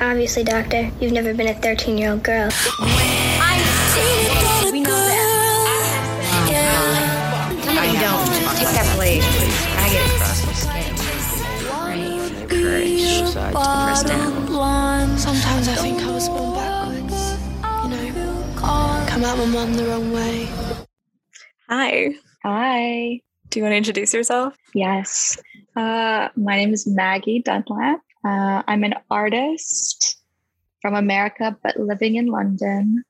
Obviously, Doctor, you've never been a 13 year old girl. We know that. I don't. Take that blade, please. I get across the skin. Right. Courage. So I press down. Sometimes I think I was born backwards. You know, come at my mum the wrong way. Hi. Hi. Do you want to introduce yourself? Yes. Uh, my name is Maggie Dunlap. Uh, I'm an artist from America, but living in London.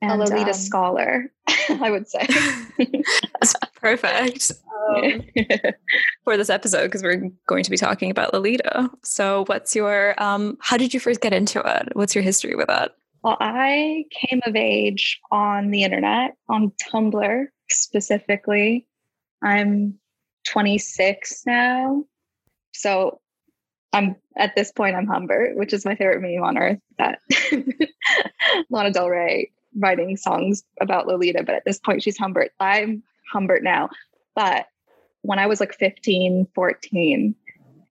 And, a Lolita um, scholar, I would say. That's perfect um, for this episode because we're going to be talking about Lolita. So, what's your, um, how did you first get into it? What's your history with that? Well, I came of age on the internet, on Tumblr specifically. I'm 26 now. So I'm at this point, I'm Humbert, which is my favorite meme on earth. That Lana Del Rey writing songs about Lolita, but at this point, she's Humbert. I'm Humbert now. But when I was like 15, 14,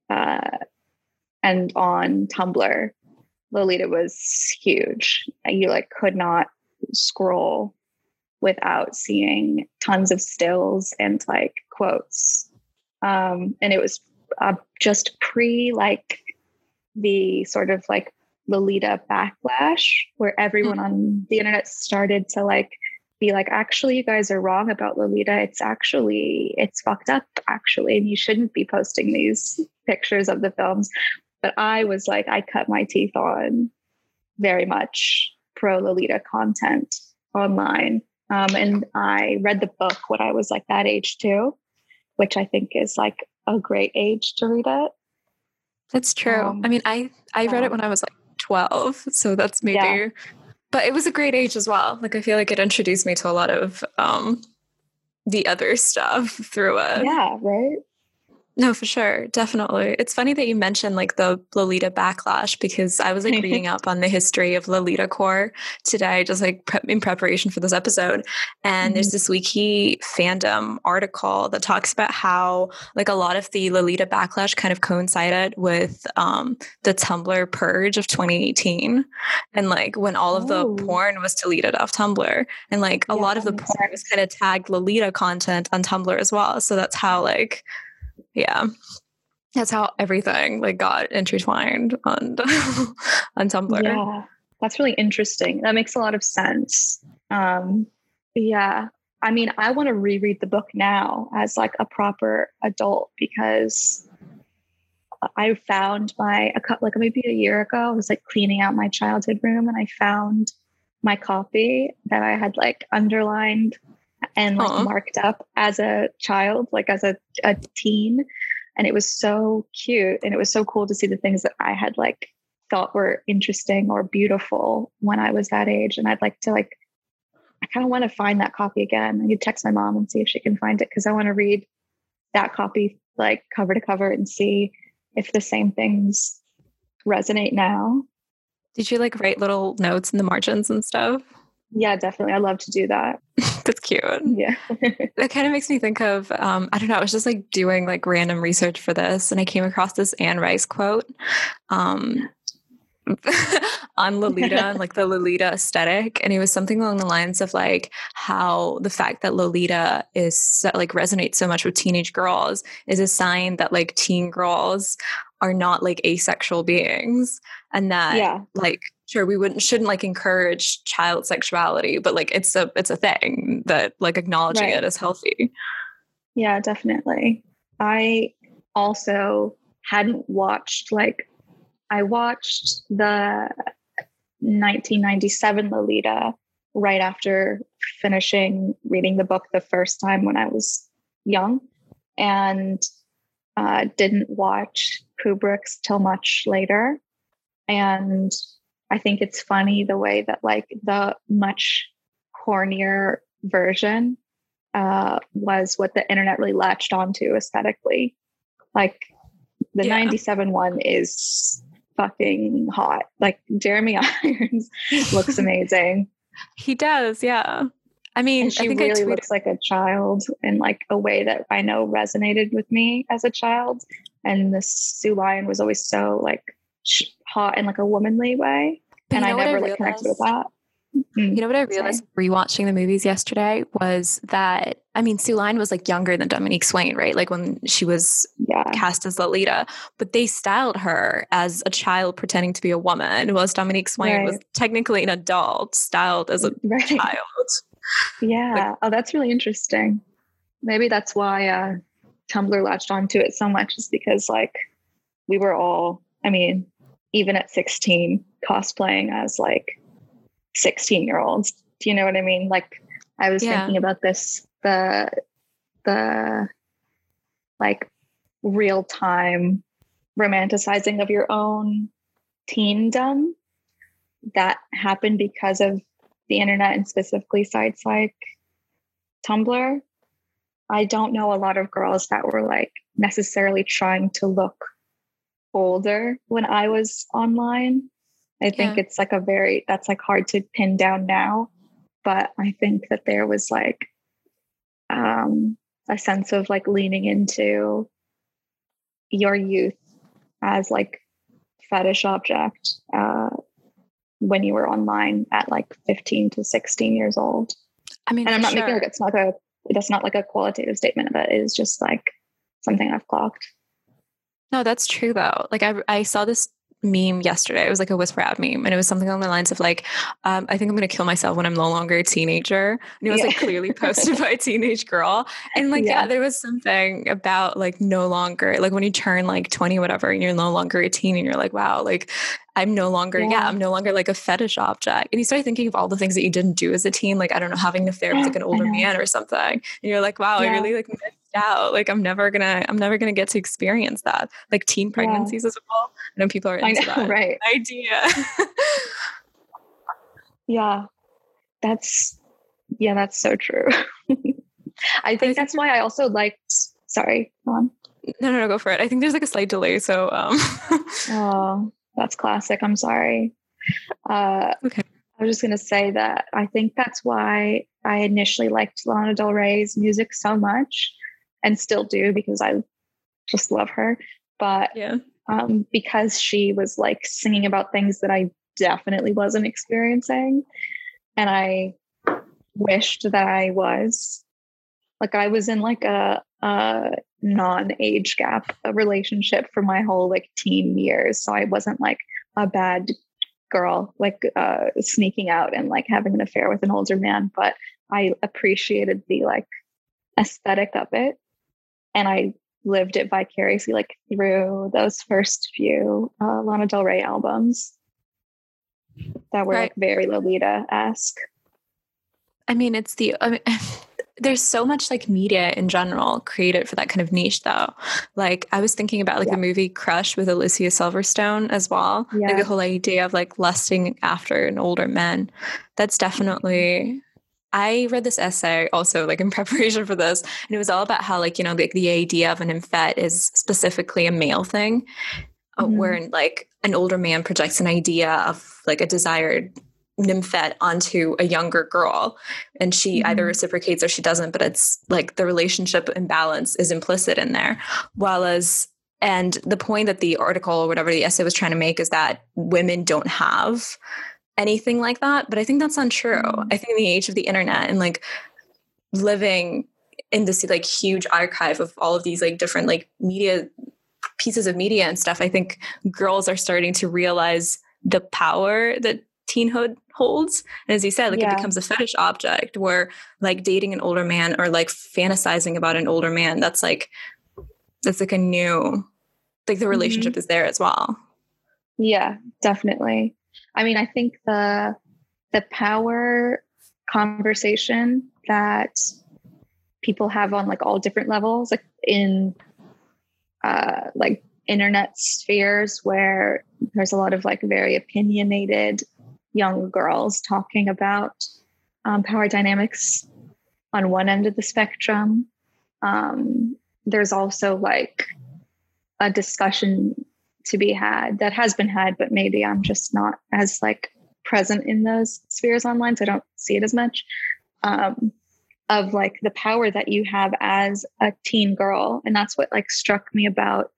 uh, and on Tumblr, Lolita was huge. You like could not scroll without seeing tons of stills and like quotes. Um, and it was uh, just pre like the sort of like Lolita backlash where everyone mm-hmm. on the internet started to like be like, actually, you guys are wrong about Lolita. It's actually, it's fucked up, actually. And you shouldn't be posting these pictures of the films. But I was like, I cut my teeth on very much pro Lolita content online. Um, and I read the book when I was like that age too, which I think is like a great age to read it. That's true. Um, I mean, I I read it when I was like 12, so that's maybe yeah. but it was a great age as well. Like I feel like it introduced me to a lot of um the other stuff through it. Yeah, right. No, for sure. Definitely. It's funny that you mentioned like the Lolita backlash because I was like reading up on the history of Lolita core today, just like pre- in preparation for this episode. And mm-hmm. there's this wiki fandom article that talks about how like a lot of the Lolita backlash kind of coincided with um, the Tumblr purge of 2018. And like when all of the oh. porn was deleted off Tumblr. And like a yeah, lot of the porn was kind of tagged Lolita content on Tumblr as well. So that's how like yeah. That's how everything like got intertwined on on tumblr. Yeah. That's really interesting. That makes a lot of sense. Um yeah. I mean i want to reread the book now as like a proper adult because i found my a couple like maybe a year ago i was like cleaning out my childhood room and i found my copy that i had like underlined and like Aww. marked up as a child, like as a, a teen. And it was so cute. And it was so cool to see the things that I had like thought were interesting or beautiful when I was that age. And I'd like to like, I kind of want to find that copy again. I need to text my mom and see if she can find it because I want to read that copy like cover to cover and see if the same things resonate now. Did you like write little notes in the margins and stuff? Yeah, definitely. I love to do that. That's cute. Yeah. it kind of makes me think of, um, I don't know, I was just like doing like random research for this and I came across this Anne Rice quote. Um, on Lolita and like the Lolita aesthetic. And it was something along the lines of like how the fact that Lolita is so, like resonates so much with teenage girls is a sign that like teen girls are not like asexual beings and that yeah. like sure we wouldn't shouldn't like encourage child sexuality but like it's a it's a thing that like acknowledging right. it is healthy yeah definitely i also hadn't watched like i watched the 1997 lolita right after finishing reading the book the first time when i was young and uh, didn't watch kubrick's till much later and I think it's funny the way that like the much cornier version uh, was what the internet really latched onto aesthetically. Like the yeah. 97 one is fucking hot. Like Jeremy Irons looks amazing. he does, yeah. I mean, and she really looks like a child in like a way that I know resonated with me as a child. And the Sue Lyon was always so like hot in like a womanly way. But and you I know I never like connected with that. Mm. You know what I Sorry. realized rewatching the movies yesterday was that I mean Sue Lyon was like younger than Dominique Swain, right? Like when she was Yeah. cast as Lolita, but they styled her as a child pretending to be a woman, whilst Dominique Swain was technically an adult styled as a Right. child. Yeah. oh, that's really interesting. Maybe that's why uh, Tumblr latched onto it so much, is because like we were all, I mean, even at 16, cosplaying as like 16 year olds. Do you know what I mean? Like I was Yeah. thinking about this, the, the like real time romanticizing of your own teendom that happened because of the internet and specifically sites like Tumblr. I don't know a lot of girls that were like necessarily trying to look older when I was online. I think Yeah. it's like a very that's like hard to pin down now, but I think that there was like um a sense of like leaning into your youth as like fetish object uh when you were online at like 15 to 16 years old. I mean, And I'm not making like it's not a that's not like a qualitative statement of it. It is just like something I've clocked. No, that's true though. Like I, I saw this meme yesterday. It was like a whisper out meme, and it was something along the lines of like, um, "I think I'm going to kill myself when I'm no longer a teenager." And it was like clearly posted by a teenage girl, and like yeah. Yeah. there was something about like no longer like when you turn like 20 whatever, and you're no longer a teen, and you're like, "Wow, like." I'm no longer, yeah. Yeah. I'm no longer like a fetish object. And you start thinking of all the things that you didn't do as a teen, like I don't know, having an affair with like an older man or something. And you're like, wow, I really like missed out. Like I'm never gonna, I'm never gonna get to experience that. Like teen pregnancies as well. I know people are into know, that right? idea. Yeah. That's yeah, that's so true. I think think that's why I also liked sorry, go on. no, no, no, go for it. I think there's like a slight delay, so um. Oh, that's classic. I'm sorry. Uh, Okay. I was just going to say that I think that's why I initially liked Lana Del Rey's music so much and still do because I just love her. But yeah, um, because she was like singing about things that I definitely wasn't experiencing. And I wished that I was. Like I was in like a, a non-age gap a relationship for my whole like teen years. So I wasn't like a bad girl, like uh, sneaking out and like having an affair with an older man. But I appreciated the like aesthetic of it. And I lived it vicariously like through those first few uh, Lana Del Rey albums that were Right. like very Lolita-esque. I mean, it's the. I mean, there's so much like media in general created for that kind of niche, though. Like I was thinking about like Yeah. the movie Crush with Alicia Silverstone as well. Like Yeah. the whole idea of like lusting after an older man. That's definitely. I read this essay also like in preparation for this, and it was all about how like you know the, the idea of an nymphet is specifically a male thing, uh, Mhm. where like an older man projects an idea of like a desired nymphet onto a younger girl and she either Mhm. reciprocates or she doesn't but it's like the relationship imbalance is implicit in there while as and the point that the article or whatever the essay was trying to make is that women don't have anything like that but i think that's untrue Mhm. i think in the age of the internet and like living in this like huge archive of all of these like different like media pieces of media and stuff i think girls are starting to realize the power that teenhood holds and as you said like Yeah. it becomes a fetish object where like dating an older man or like fantasizing about an older man that's like that's like a new like the relationship is there as well Yeah, definitely. I mean, I think the the power conversation that people have on like all different levels, like in uh like internet spheres where there's a lot of like very opinionated young girls talking about um, power dynamics on one end of the spectrum. Um, there's also like a discussion to be had that has been had, but maybe I'm just not as like present in those spheres online, so I don't see it as much. Um, of like the power that you have as a teen girl, and that's what like struck me about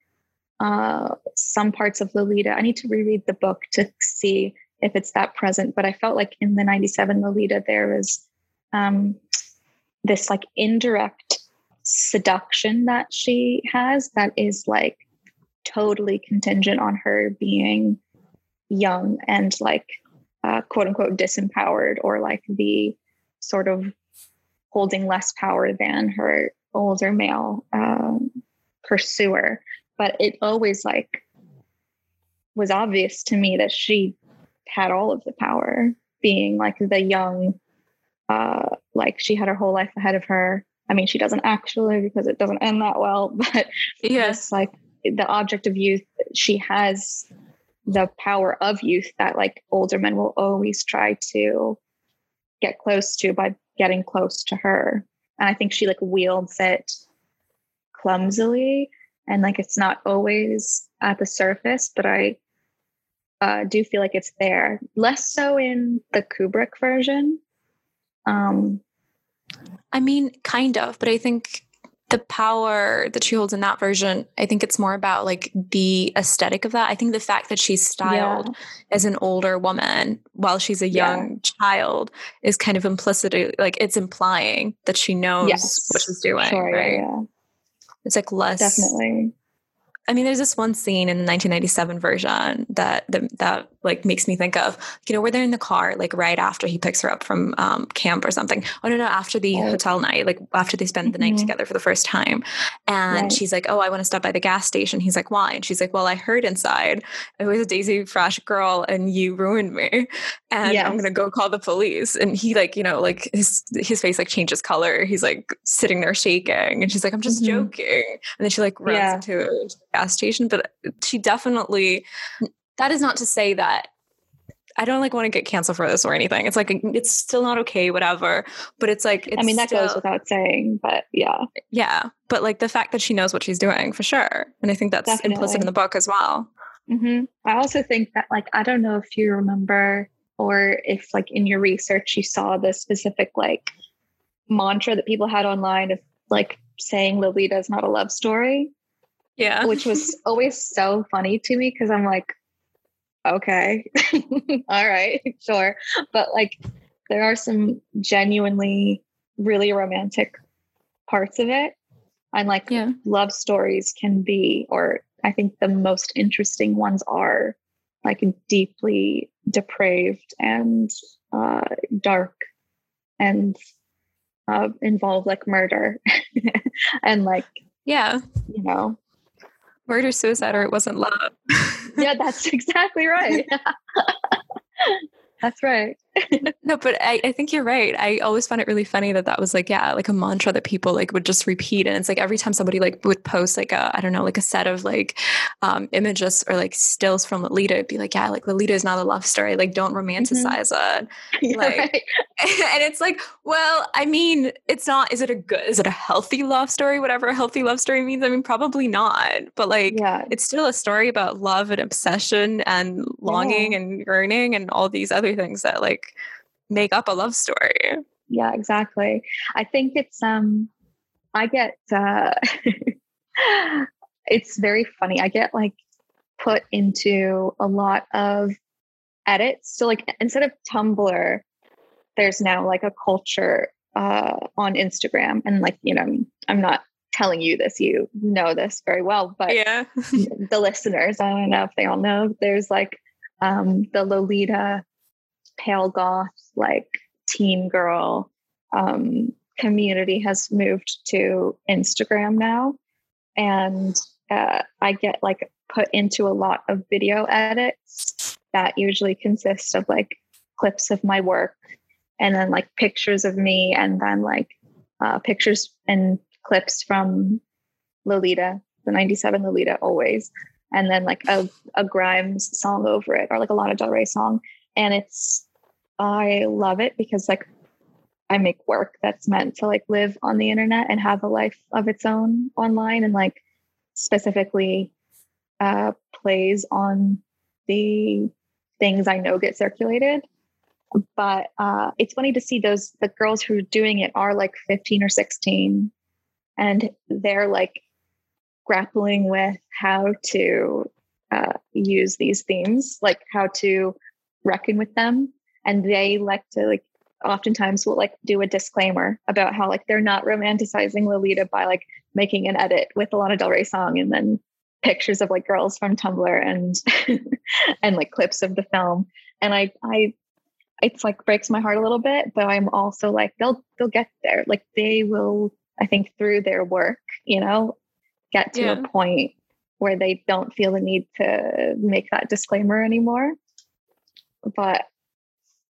uh, some parts of Lolita. I need to reread the book to see if it's that present, but I felt like in the 97 Lolita, there was um, this like indirect seduction that she has that is like totally contingent on her being young and like uh, quote unquote disempowered or like the sort of holding less power than her older male um, pursuer. But it always like was obvious to me that she had all of the power, being like the young, uh, like she had her whole life ahead of her. I mean, she doesn't actually because it doesn't end that well, but yes, like the object of youth, she has the power of youth that like older men will always try to get close to by getting close to her. And I think she like wields it clumsily and like it's not always at the surface, but I uh, do feel like it's there. Less so in the Kubrick version. Um, I mean, kind of, but I think the power that she holds in that version, I think it's more about like the aesthetic of that. I think the fact that she's styled yeah. as an older woman while she's a young yeah. child is kind of implicitly like it's implying that she knows yes. what she's doing. Sure, right? Yeah, it's like less definitely. I mean, there's this one scene in the 1997 version that, that, that like makes me think of, you know, where they're in the car, like right after he picks her up from um, camp or something. Oh no, no, after the right. hotel night, like after they spend the mm-hmm. night together for the first time, and right. she's like, "Oh, I want to stop by the gas station." He's like, "Why?" And she's like, "Well, I heard inside it was a Daisy Fresh girl, and you ruined me, and yes. I'm gonna go call the police." And he like, you know, like his his face like changes color. He's like sitting there shaking, and she's like, "I'm just mm-hmm. joking," and then she like runs yeah. into a gas station, but she definitely that is not to say that I don't like want to get canceled for this or anything. It's like it's still not okay, whatever. But it's like it's I mean that still, goes without saying, but yeah, yeah. But like the fact that she knows what she's doing for sure, and I think that's Definitely. implicit in the book as well. Mm-hmm. I also think that like I don't know if you remember or if like in your research you saw the specific like mantra that people had online of like saying Lolita is not a love story. Yeah, which was always so funny to me because I'm like okay, all right, sure. But like, there are some genuinely really romantic parts of it. And like, yeah. love stories can be, or I think the most interesting ones are like deeply depraved and uh, dark and uh, involve like murder and like, yeah, you know, murder, suicide, or it wasn't love. yeah, that's exactly right. that's right. no, but I, I think you're right. I always found it really funny that that was like, yeah, like a mantra that people like would just repeat. And it's like every time somebody like would post like a, I don't know, like a set of like um, images or like stills from Lolita, it'd be like, yeah, like Lolita is not a love story. Like don't mm-hmm. romanticize mm-hmm. it. Like, right. and it's like, well, I mean, it's not, is it a good, is it a healthy love story? Whatever a healthy love story means. I mean, probably not, but like, yeah. it's still a story about love and obsession and longing yeah. and yearning and all these other things that like, make up a love story. Yeah, exactly. I think it's um I get uh it's very funny. I get like put into a lot of edits. So like instead of Tumblr, there's now like a culture uh on Instagram and like, you know, I'm not telling you this, you know this very well, but yeah. the listeners, I don't know if they all know, there's like um the Lolita pale goth like teen girl um, community has moved to Instagram now, and uh, I get like put into a lot of video edits that usually consist of like clips of my work and then like pictures of me and then like uh, pictures and clips from Lolita, the 97 Lolita always. And then like a, a Grimes song over it or like a Lana Del Rey song. And it's I love it because like I make work that's meant to like live on the internet and have a life of its own online and like specifically uh, plays on the things I know get circulated. But uh, it's funny to see those the girls who are doing it are like 15 or 16 and they're like grappling with how to uh, use these themes, like how to reckon with them. And they like to like oftentimes will like do a disclaimer about how like they're not romanticizing Lolita by like making an edit with a Lana Del Rey song and then pictures of like girls from Tumblr and and like clips of the film. And I I it's like breaks my heart a little bit, but I'm also like they'll they'll get there. Like they will, I think, through their work, you know, get to yeah. a point where they don't feel the need to make that disclaimer anymore. But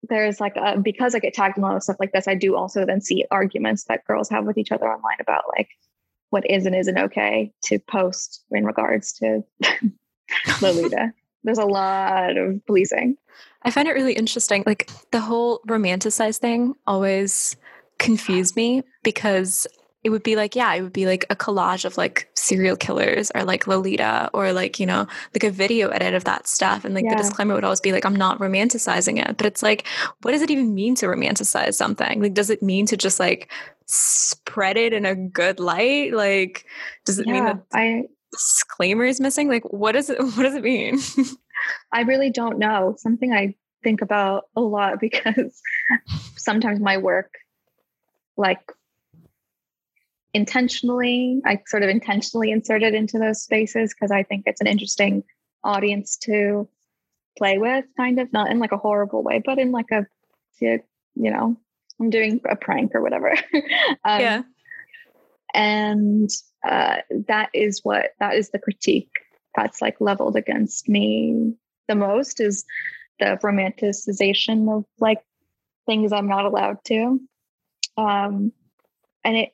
there's like a, because I get tagged in a lot of stuff like this, I do also then see arguments that girls have with each other online about like what is and isn't okay to post in regards to Lolita. There's a lot of policing. I find it really interesting. Like the whole romanticized thing always confused me because it would be like, yeah, it would be like a collage of like serial killers or like Lolita or like, you know, like a video edit of that stuff. And like yeah. the disclaimer would always be like, I'm not romanticizing it. But it's like, what does it even mean to romanticize something? Like, does it mean to just like spread it in a good light? Like, does it yeah, mean that I disclaimer is missing? Like, what does it what does it mean? I really don't know. Something I think about a lot because sometimes my work like intentionally i sort of intentionally inserted into those spaces because i think it's an interesting audience to play with kind of not in like a horrible way but in like a you know i'm doing a prank or whatever. Um, yeah. and uh, that is what that is the critique that's like leveled against me the most is the romanticization of like things i'm not allowed to. Um and it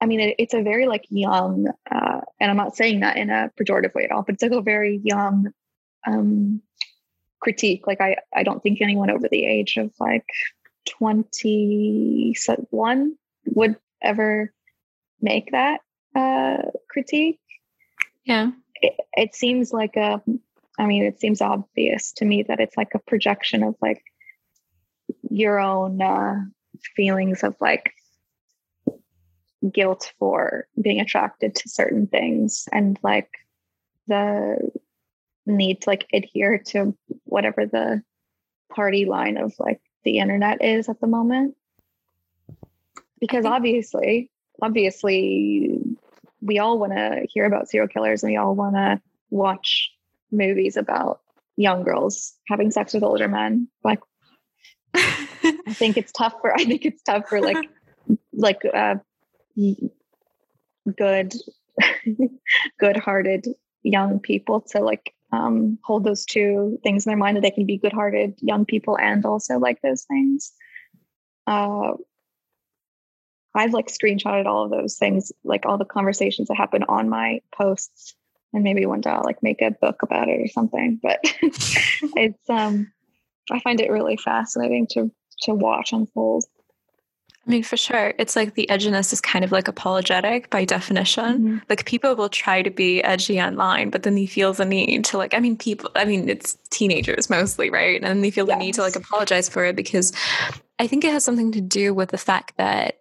I mean, it, it's a very like young, uh, and I'm not saying that in a pejorative way at all, but it's like a very young um, critique. Like, I, I don't think anyone over the age of like 21 would ever make that uh, critique. Yeah. It, it seems like a, I mean, it seems obvious to me that it's like a projection of like your own uh, feelings of like guilt for being attracted to certain things and like the need to like adhere to whatever the party line of like the internet is at the moment. Because obviously obviously we all want to hear about serial killers and we all want to watch movies about young girls having sex with older men. Like i think it's tough for i think it's tough for like like uh good good-hearted young people to like um, hold those two things in their mind that they can be good-hearted young people and also like those things. Uh, i've like screenshotted all of those things like all the conversations that happen on my posts and maybe one day i'll like make a book about it or something but it's um i find it really fascinating to to watch unfold I mean, for sure. It's like the edginess is kind of like apologetic by definition. Mm-hmm. Like people will try to be edgy online, but then they feel the need to like, I mean, people, I mean, it's teenagers mostly, right? And they feel yes. the need to like apologize for it because I think it has something to do with the fact that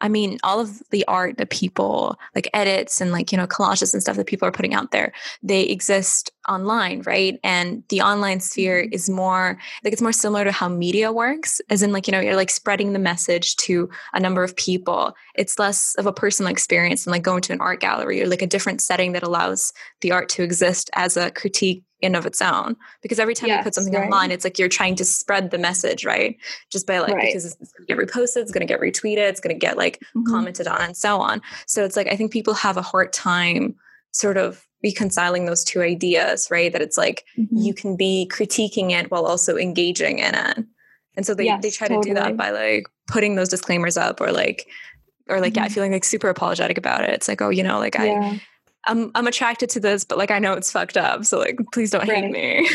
I mean, all of the art that people like edits and like, you know, collages and stuff that people are putting out there, they exist online, right? And the online sphere mm-hmm. is more like it's more similar to how media works, as in like, you know, you're like spreading the message to a number of people. It's less of a personal experience than like going to an art gallery or like a different setting that allows the art to exist as a critique in of its own because every time yes, you put something right. online it's like you're trying to spread the message right just by like right. because it's going to get reposted it's going to get retweeted it's going to get like mm-hmm. commented on and so on so it's like i think people have a hard time sort of reconciling those two ideas right that it's like mm-hmm. you can be critiquing it while also engaging in it and so they, yes, they try totally. to do that by like putting those disclaimers up or like or like mm-hmm. yeah feeling like super apologetic about it it's like oh you know like yeah. i I'm I'm attracted to this, but like I know it's fucked up. So like please don't right. hate me.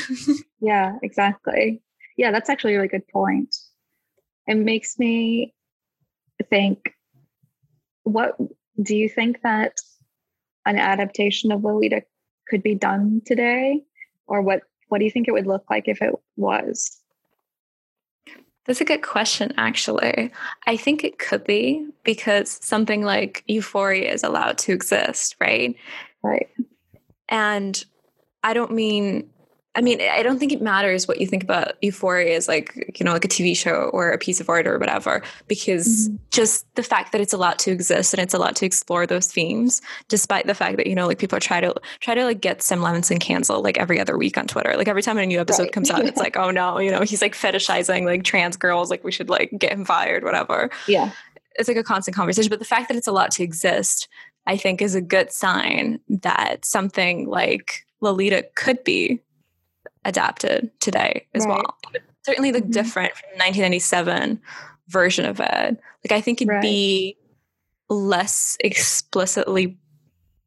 yeah, exactly. Yeah, that's actually a really good point. It makes me think what do you think that an adaptation of Lolita could be done today? Or what what do you think it would look like if it was? That's a good question, actually. I think it could be because something like euphoria is allowed to exist, right? Right. And I don't mean I mean, I don't think it matters what you think about Euphoria as like, you know, like a TV show or a piece of art or whatever, because mm-hmm. just the fact that it's allowed to exist and it's allowed to explore those themes, despite the fact that, you know, like people try to try to like get Sam Levinson canceled like every other week on Twitter. Like every time a new episode right. comes out, it's like, oh no, you know, he's like fetishizing like trans girls, like we should like get him fired, whatever. Yeah. It's like a constant conversation. But the fact that it's allowed to exist, I think is a good sign that something like Lolita could be adapted today as right. well. certainly look mm-hmm. different from the 1997 version of it. Like I think it'd right. be less explicitly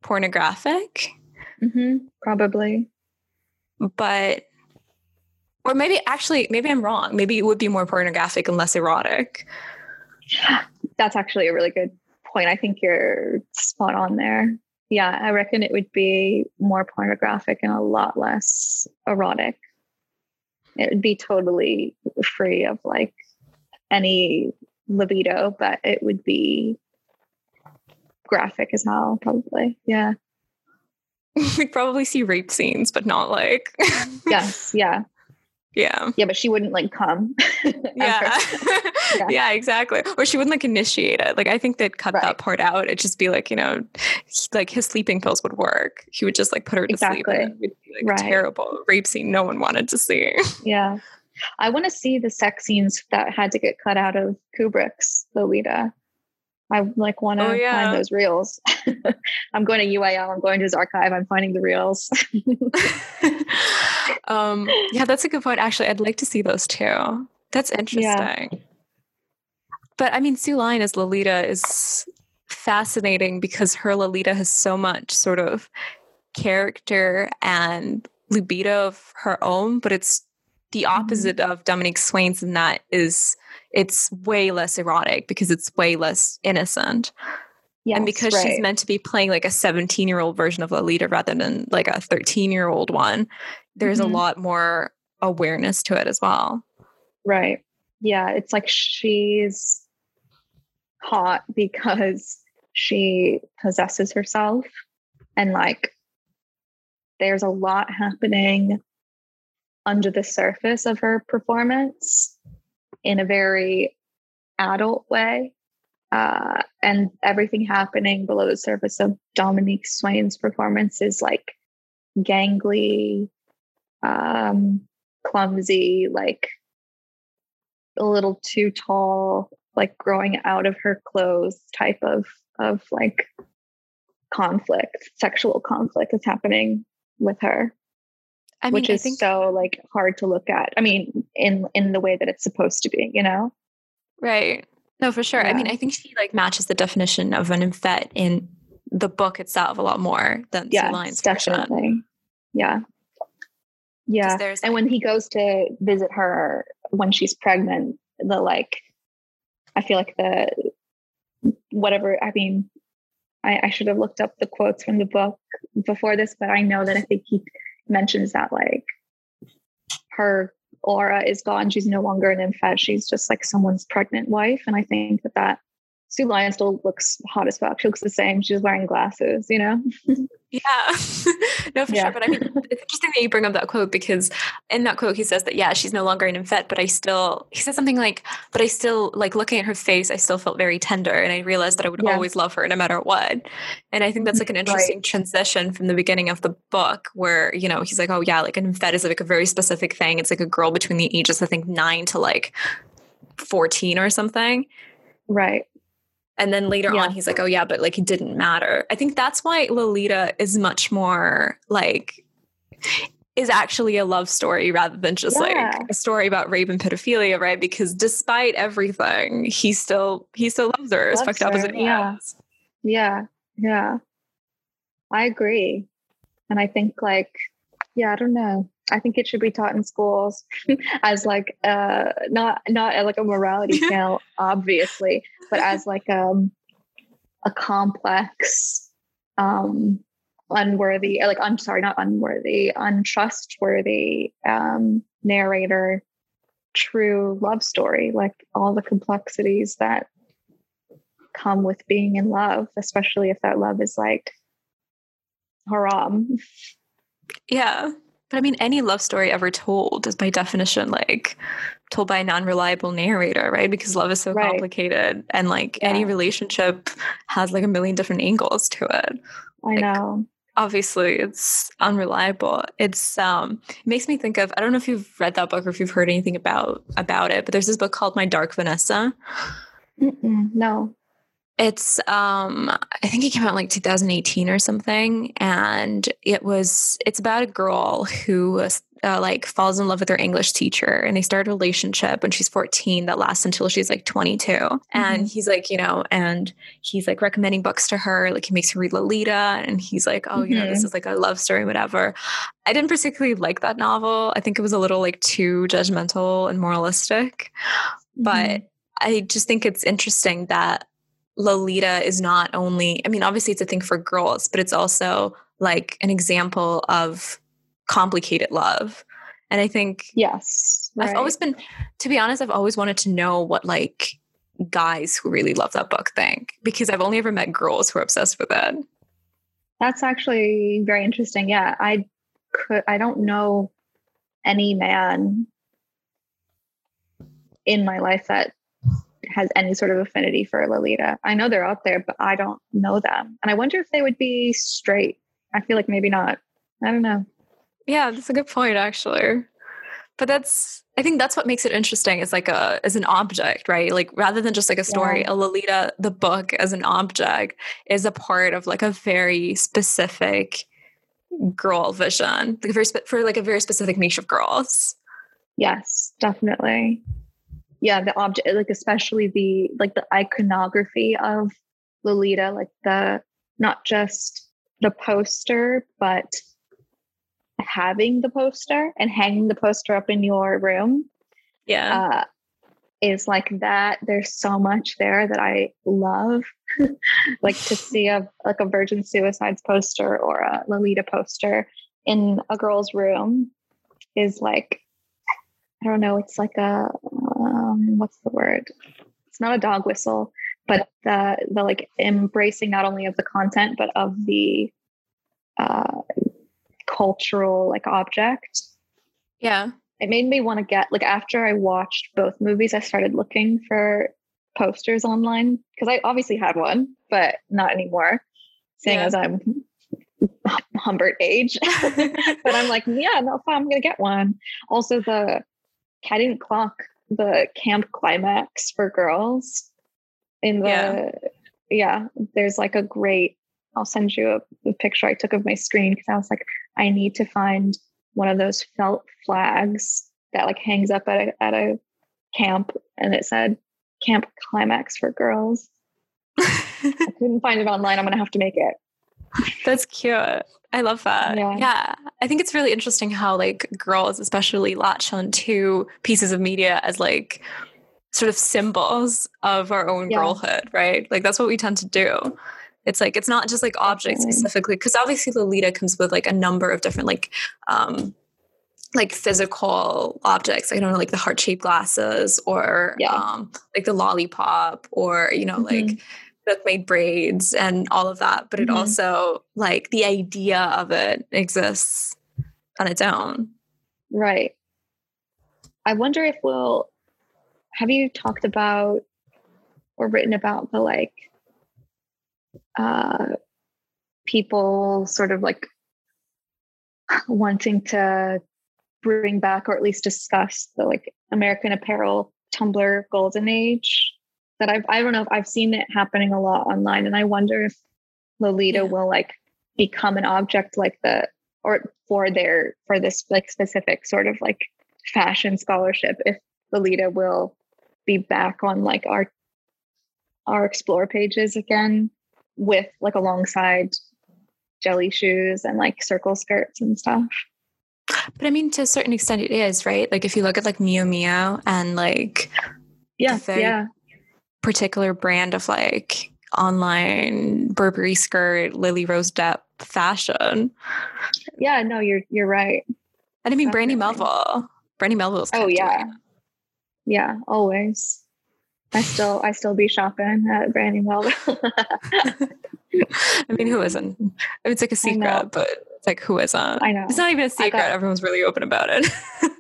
pornographic. Mm-hmm. Probably. But or maybe actually maybe I'm wrong. Maybe it would be more pornographic and less erotic. That's actually a really good point. I think you're spot on there yeah, I reckon it would be more pornographic and a lot less erotic. It would be totally free of like any libido, but it would be graphic as hell, probably. Yeah. We'd probably see rape scenes, but not like. yes. Yeah. Yeah. Yeah, but she wouldn't like come. yeah. yeah. yeah. exactly. Or she wouldn't like initiate it. Like I think they'd cut right. that part out. It'd just be like, you know, like his sleeping pills would work. He would just like put her to exactly. sleep. And it would be like right. terrible rape scene no one wanted to see. Yeah. I want to see the sex scenes that had to get cut out of Kubrick's Lolita. I like want to oh, yeah. find those reels. I'm going to UAL. I'm going to his archive. I'm finding the reels. um, yeah, that's a good point. Actually, I'd like to see those too. That's interesting. Yeah. But I mean, Sue Lyon as Lolita is fascinating because her Lolita has so much sort of character and libido of her own, but it's the mm-hmm. opposite mm-hmm. of Dominique Swain's in that is it's way less erotic because it's way less innocent. Yes, and because right. she's meant to be playing like a 17 year old version of Lolita rather than like a 13 year old one, there's mm-hmm. a lot more awareness to it as well. Right. Yeah. It's like she's hot because she possesses herself and like there's a lot happening under the surface of her performance in a very adult way. Uh, and everything happening below the surface of Dominique Swain's performance is like gangly, um, clumsy, like a little too tall, like growing out of her clothes type of of like conflict, sexual conflict is happening with her. I mean, which is think, so like hard to look at. I mean, in in the way that it's supposed to be, you know? Right. No, for sure. Yeah. I mean, I think she like matches the definition of an nymphet in the book itself a lot more than yeah, Lyon's definitely. Yeah. Yeah. There's, and when he goes to visit her when she's pregnant, the like I feel like the whatever I mean, I, I should have looked up the quotes from the book before this, but I know that I think he mentions that like her aura is gone. She's no longer an nymphet. She's just like someone's pregnant wife. And I think that that Sue Lyon still looks hot as fuck. She looks the same. She's wearing glasses, you know? yeah. no, for yeah. sure. But I mean, it's interesting that you bring up that quote because in that quote, he says that, yeah, she's no longer an nymphet, but I still, he says something like, but I still, like looking at her face, I still felt very tender. And I realized that I would yeah. always love her no matter what. And I think that's mm-hmm. like an interesting right. transition from the beginning of the book where, you know, he's like, oh, yeah, like an nymphet is like a very specific thing. It's like a girl between the ages, I think, nine to like 14 or something. Right. And then later yeah. on, he's like, oh, yeah, but like it didn't matter. I think that's why Lolita is much more like, is actually a love story rather than just yeah. like a story about rape and pedophilia, right? Because despite everything, he still he still loves her, loves as fucked her. up as it yeah. is. Yeah, yeah, I agree, and I think like, yeah, I don't know. I think it should be taught in schools as like uh not not like a morality tale, obviously, but as like um a complex um unworthy like I'm sorry, not unworthy, untrustworthy um narrator true love story, like all the complexities that come with being in love, especially if that love is like haram. Yeah. But I mean, any love story ever told is by definition like told by a non reliable narrator, right? Because love is so Right. complicated and like any relationship has like a million different angles to it. I Like, know. Obviously, it's unreliable. It's um it makes me think of I don't know if you've read that book or if you've heard anything about about it, but there's this book called My Dark Vanessa. Mm-mm, no. It's um I think it came out in like 2018 or something and it was it's about a girl who uh, like falls in love with her English teacher and they start a relationship when she's 14 that lasts until she's like 22 and he's like you know and he's like recommending books to her like he makes her read Lolita and he's like oh you know this Mhm. is like a love story whatever. I didn't particularly like that novel. I think it was a little like too judgmental and moralistic. But Mhm. I just think it's interesting that Lolita is not only, I mean, obviously it's a thing for girls, but it's also like an example of complicated love. And I think yes. I've always been, to be honest, I've always wanted to know what like guys who really love that book think because I've only ever met girls who are obsessed with it. That's actually very interesting. Yeah, I could. I don't know any man in my life that has any sort of affinity for Lolita. I know they're out there, but I don't know them, and I wonder if they would be straight. I feel like maybe not. I don't know. Yeah, that's a good point, actually. But that's I think that's what makes it interesting. It's like a as an object, right? Like rather than just like a story, Yeah. a Lolita, the book as an object is a part of like a very specific girl vision, like a very spe- for like a very specific niche of girls. Yes, definitely. Yeah, the object, like especially the like the iconography of Lolita, like the not just the poster, but having the poster and hanging the poster up in your room Yeah. uh, is like that. There's so much there that I love, like to see a like a Virgin Suicides poster or a Lolita poster in a girl's room is like I don't know. It's like a um, what's the word? It's not a dog whistle, but the the like embracing not only of the content but of the uh, cultural like object yeah. it made me want to get like after I watched both movies, I started looking for posters online because I obviously had one, but not anymore, seeing Yeah. as I'm Humbert age. but I'm like, yeah, no, I'm gonna get one. Also, the and Clock, the camp climax for girls in the Yeah. yeah, there's like a great. I'll send you a, a picture I took of my screen because I was like, I need to find one of those felt flags that like hangs up at a, at a camp and it said camp climax for girls i couldn't find it online i'm gonna have to make it That's cute. I love that. Yeah. Yeah. I think it's really interesting how like girls especially latch on to pieces of media as like sort of symbols of our own Yeah. girlhood, right? Like that's what we tend to do. It's like it's not just like objects specifically because obviously Lolita comes with like a number of different like um like physical objects. I don't know, like the heart-shaped glasses or Yeah. um like the lollipop or you know, like Milkmaid braids and all of that. But it Mhm. also like the idea of it exists on its own. right i wonder if we'll have you talked about or written about the like uh people sort of like wanting to bring back or at least discuss the like American Apparel Tumblr golden age that I've I don't know if I've seen it happening a lot online and I wonder if Lolita Yeah. will like become an object like the or for their for this like specific sort of like fashion scholarship if Lolita will be back on like our our explore pages again with like alongside jelly shoes and like circle skirts and stuff. But I mean, to a certain extent, it is right. Like if you look at like Miu Miu and like Yeah, very yeah, particular brand of like online Burberry skirt, Lily Rose Depp fashion. yeah. No, you're you're right. And I mean, Brandy Melville. Brandy Melville's. Oh, yeah. yeah, always. I still I still be shopping at Brandy Melville. I mean, who isn't? It's like a secret, but it's like who isn't? I know. It's not even a secret. got- Everyone's really open about it.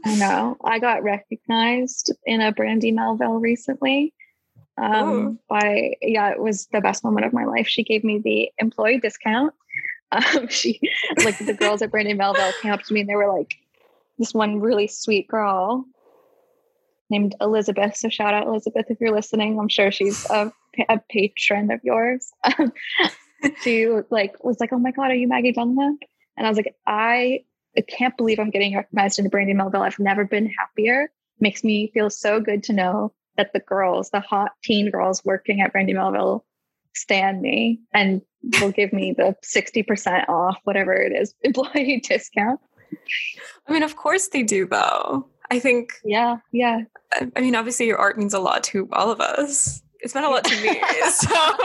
I know. I got recognized in a Brandy Melville recently. Um, by yeah, it was the best moment of my life. She gave me the employee discount. Um, she like the girls at Brandy Melville came up to me and they were like, this one really sweet girl named Elizabeth. So shout out Elizabeth if you're listening. I'm sure she's a, a patron of yours. She like was like, "Oh my god, are you Maggie Dunlap?" And I was like, "I, I can't believe I'm getting recognized in Brandy Melville. I've never been happier. Makes me feel so good to know that the girls, the hot teen girls working at Brandy Melville, stand me and will give me the sixty percent off, whatever it is, employee discount." I mean, of course they do, though. I think, Yeah, yeah. I mean, obviously your art means a lot to all of us. It's meant a lot to me. So,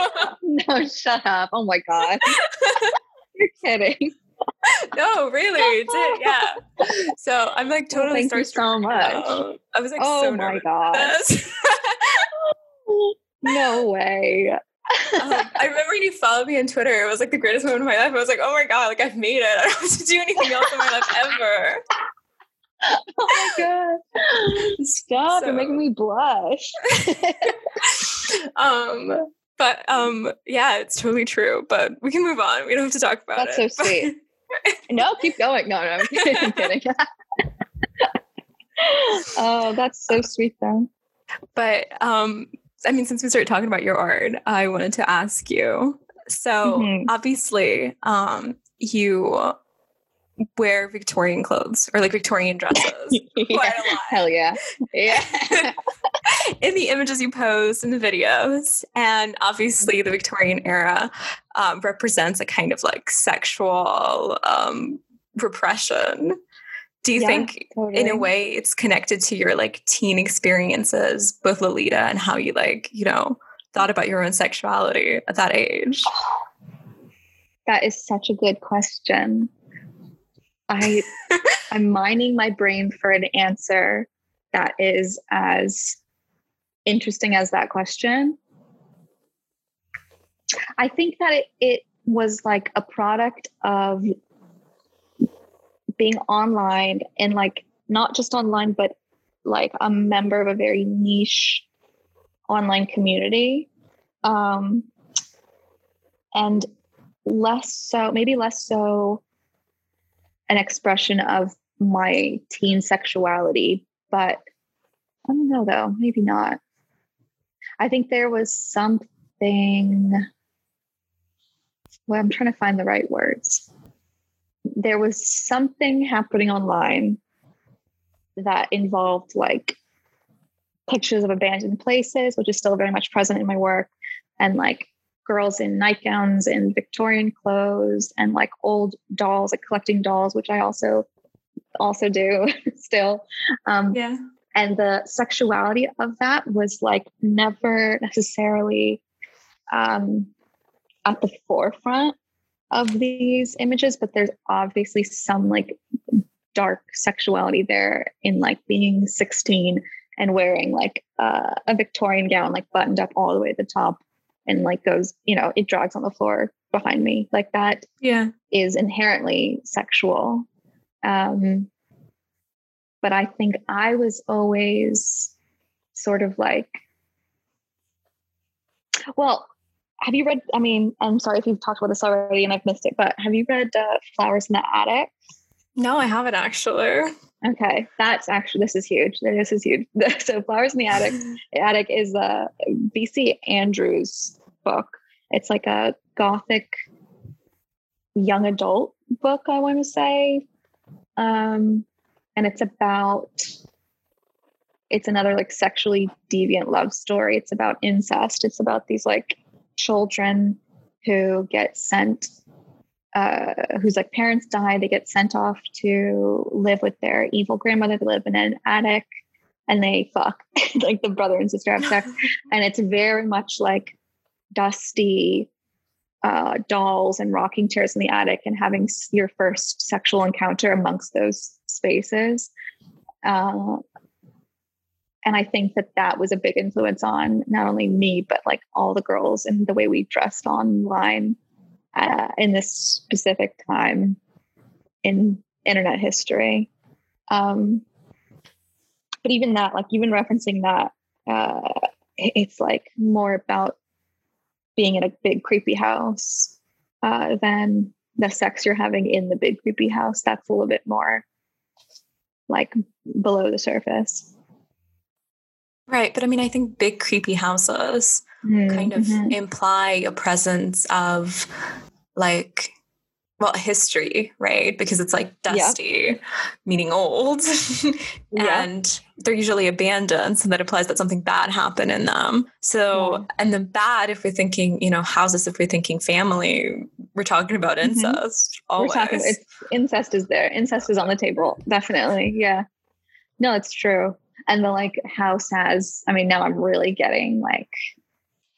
No, shut up. Oh my god. You're kidding. no, really, it did. Yeah. So I'm like Well, totally thank you so much. now. I was like, oh so my god. No way. Um, I remember when you followed me on Twitter. It was like the greatest moment of my life. I was like, oh my God, like I've made it. I don't have to do anything else in my life ever. oh my god. Stop. So- You're making me blush. um, but um, yeah, it's totally true. But we can move on. We don't have to talk about That's it. so sweet. no, keep going. No, no, I'm kidding. I'm kidding. oh, that's so sweet though. But um, I mean, since we started talking about your art, I wanted to ask you. So Mhm. obviously, um, you wear Victorian clothes or like Victorian dresses. Quite a lot. Hell yeah. Yeah. in the images you post in the videos and obviously the victorian era um, represents a kind of like sexual um, repression do you Yeah, think in a way it's connected to your like teen experiences both lolita and how you like you know thought about your own sexuality at that age That is such a good question. I I'm mining my brain for an answer that is as interesting as that question. I think that it, it was like a product of being online and like not just online, but like a member of a very niche online community. Um, and less so, maybe less so an expression of my teen sexuality, but I don't know though, maybe not. I think there was something. Well, I'm trying to find the right words. There was something happening online that involved like pictures of abandoned places, which is still very much present in my work, and like girls in nightgowns and Victorian clothes and like old dolls, like collecting dolls, which I also also do still. Um, yeah and the sexuality of that was like never necessarily um, at the forefront of these images, but there's obviously some like dark sexuality there in like being 16 and wearing like uh, a Victorian gown, like buttoned up all the way to the top and like goes, you know, it drags on the floor behind me. Like that yeah is inherently sexual. Um, but I think I was always sort of like, well, have you read? I mean, I'm sorry if you've talked about this already and I've missed it, but have you read uh, Flowers in the Attic? no i haven't actually Okay, that's actually this is huge. This is huge. So, Flowers in the Attic. The Attic is a V.C. Andrews book. It's like a gothic young adult book. I want to say, um, and it's about. It's another like sexually deviant love story. It's about incest. It's about these like children who get sent uh, whose like parents die, they get sent off to live with their evil grandmother. They live in an attic and they fuck. like the brother and sister have sex. and it's very much like dusty uh, dolls and rocking chairs in the attic and having s- your first sexual encounter amongst those spaces. Uh, and and I think that that was a big influence on not only me, but like all the girls and the way we dressed online uh, in this specific time in internet history. Um, but even that, like even referencing that, uh, it's like more about being in a big creepy house uh, than the sex you're having in the big creepy house. That's a little bit more like below the surface. Right. But I mean, I think big creepy houses mm-hmm. kind of mm-hmm. imply a presence of like well history right because it's like dusty yep. meaning old and they're usually abandoned so that implies that something bad happened in them so yeah. and the bad if we're thinking you know houses if we're thinking family we're talking about mm-hmm. incest mm-hmm. always. We're talking, incest is there incest is on the table definitely yeah no it's true and the like house has i mean now i'm really getting like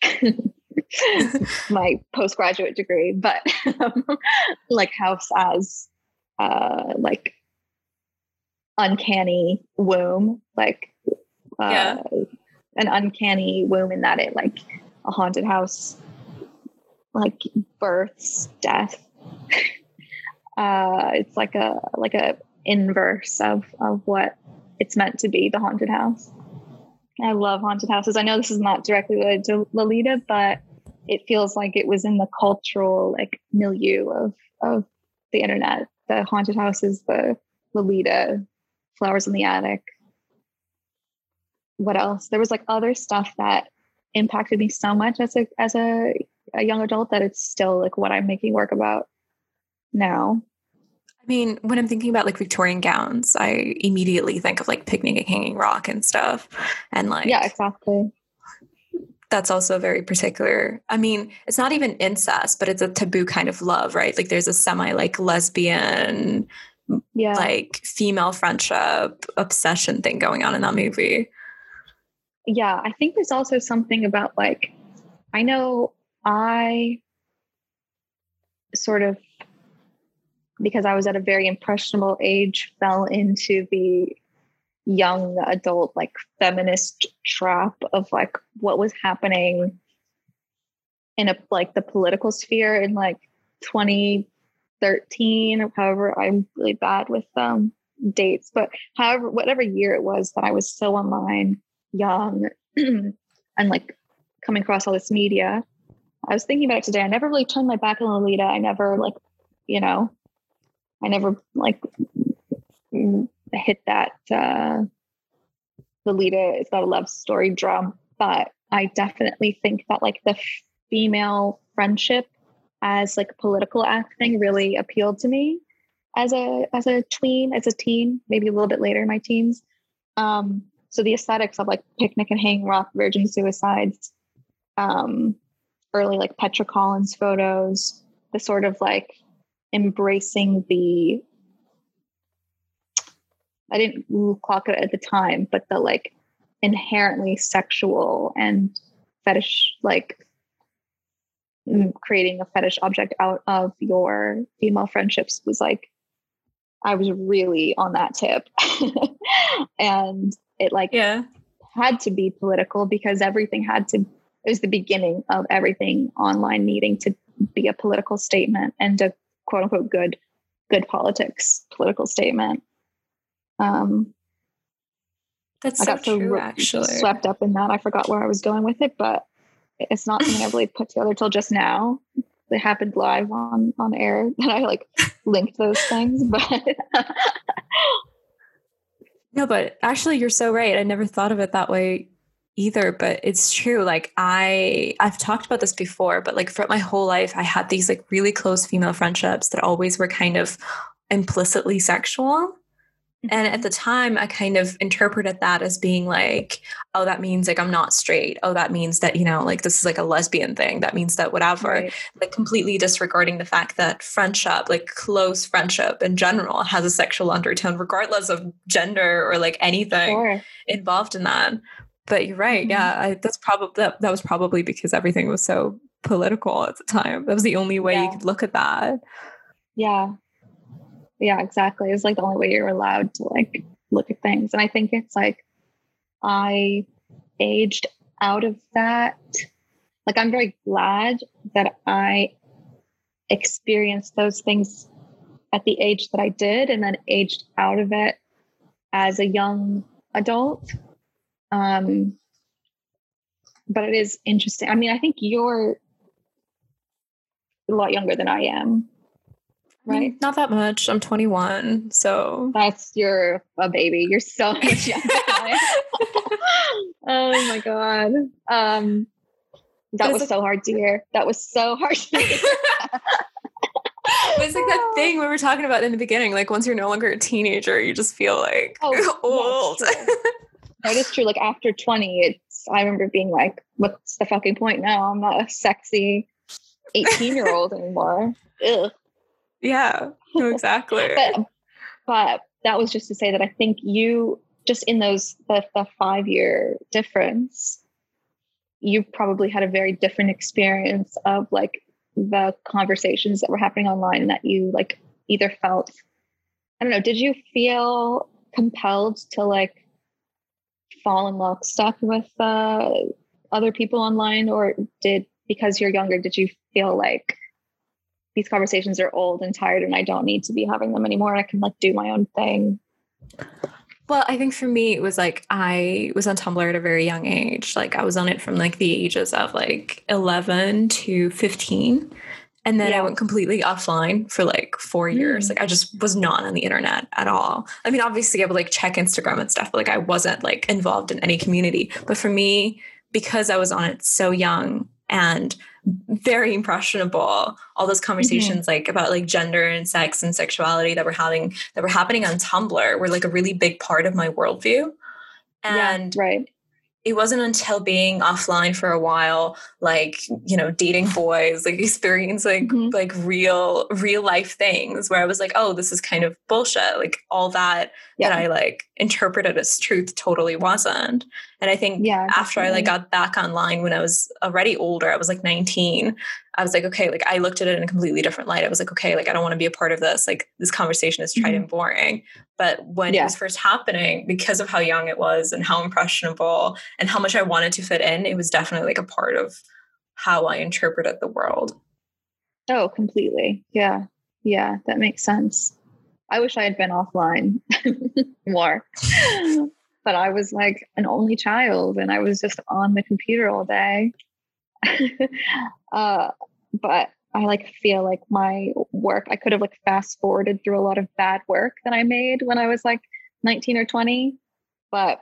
my postgraduate degree, but um, like house as uh, like uncanny womb, like uh, yeah. an uncanny womb in that it like a haunted house, like births death. uh, it's like a like a inverse of of what it's meant to be, the haunted house. I love haunted houses. I know this is not directly related to Lolita, but it feels like it was in the cultural like milieu of of the internet. The haunted houses, the Lolita, Flowers in the Attic. What else? There was like other stuff that impacted me so much as a as a, a young adult that it's still like what I'm making work about now. I mean, when I'm thinking about like Victorian gowns, I immediately think of like picnic at Hanging Rock and stuff. And like Yeah, exactly that's also very particular. I mean, it's not even incest, but it's a taboo kind of love, right? Like there's a semi like lesbian, yeah, like female friendship obsession thing going on in that movie. Yeah, I think there's also something about like, I know I sort of, because I was at a very impressionable age, fell into the young adult like feminist trap of like what was happening in a like the political sphere in like 2013 or however i'm really bad with um dates but however whatever year it was that i was so online young and like coming across all this media i was thinking about it today. I never really turned my back on lolita. I never like you know i never like hit that uh Lolita is not a love story drum, but I definitely think that like the female friendship as like political acting really appealed to me as a as a tween, as a teen, maybe a little bit later in my teens. Um, so the aesthetics of like picnic at Hanging Rock, virgin suicides, um, early like Petra Collins photos, the sort of like embracing the I didn't clock it at the time, but the like inherently sexual and fetish, like mm, creating a fetish object out of your female friendships was like, I was really on that tip. and it like yeah. had to be political because everything had to, it was the beginning of everything online needing to be a political statement and a quote unquote good, good politics political statement. Um, That's so true, so actually. Swept up in that, I forgot where I was going with it, but it's not something I really put together till just now. It happened live on on air, that I like linked those things, but. no, but actually, you're so right. I never thought of it that way either but it's true like i i've talked about this before but like for my whole life i had these like really close female friendships that always were kind of implicitly sexual and at the mm-hmm. time, I kind of interpreted that as being like, oh, that means like I'm not straight. Oh, that means that, you know, like this is like a lesbian thing. That means that whatever, right. like completely disregarding the fact that friendship, like close friendship in general, has a sexual undertone, regardless of gender or like anything sure. involved in that. But you're right. Mm-hmm. Yeah. I, that's probably, that, that was probably because everything was so political at the time. That was the only way yeah. you could look at that. Yeah yeah exactly it's like the only way you're allowed to like look at things and i think it's like I aged out of that. Like, I'm very glad that I experienced those things at the age that I did and then aged out of it as a young adult. Um, but it is interesting. I mean, I think you're a lot younger than I am, right? Not that much. I'm 21, so That's you're a baby. You're so much younger. I oh my god. Um, that was it's so hard to hear. That was so hard to hear. It's like that thing we were talking about in the beginning. Like once you're no longer a teenager, you just feel like Oh, old. That is true. Like after 20, it's I remember being like, what's the fucking point now? I'm not a sexy 18 year old anymore. Ugh. yeah, exactly. But but that was just to say that I think you just in those the, the five year difference, you probably had a very different experience of like the conversations that were happening online and that you like either felt I don't know, did you feel compelled to like fall in love, lockstep with uh, other people online, or did because you're younger, did you feel like these conversations are old and tired, and I don't need to be having them anymore? I can like do my own thing. Well, I think for me, it was like I was on Tumblr at a very young age. Like I was on it from like the ages of like 11 to 15. And then I went completely offline for like four years. Mm. Like I just was not on the internet at all. I mean, obviously, I would like check Instagram and stuff, but like I wasn't like involved in any community. But for me, because I was on it so young and very impressionable, all those conversations like about like gender and sex and sexuality that were having that were happening on Tumblr were like a really big part of my worldview. And yeah, right. It wasn't until being offline for a while like you know dating boys like experiencing Mhm. like real real life things where i was like oh this is kind of bullshit like all that Yeah. that i like interpreted as truth totally wasn't and i think Yeah, after i like got back online when i was already older i was like 19 i was like okay like i looked at it in a completely different light i was like okay like i don't want to be a part of this like this conversation is tried Mhm. and boring but when Yeah. it was first happening because of how young it was and how impressionable and how much I wanted to fit in, it was definitely like a part of how I interpreted the world. Oh, completely. Yeah. Yeah, that makes sense. I wish I had been offline more. but I was like an only child and I was just on the computer all day. uh, but I like feel like my work, I could have like fast forwarded through a lot of bad work that I made when I was like 19 or 20. But,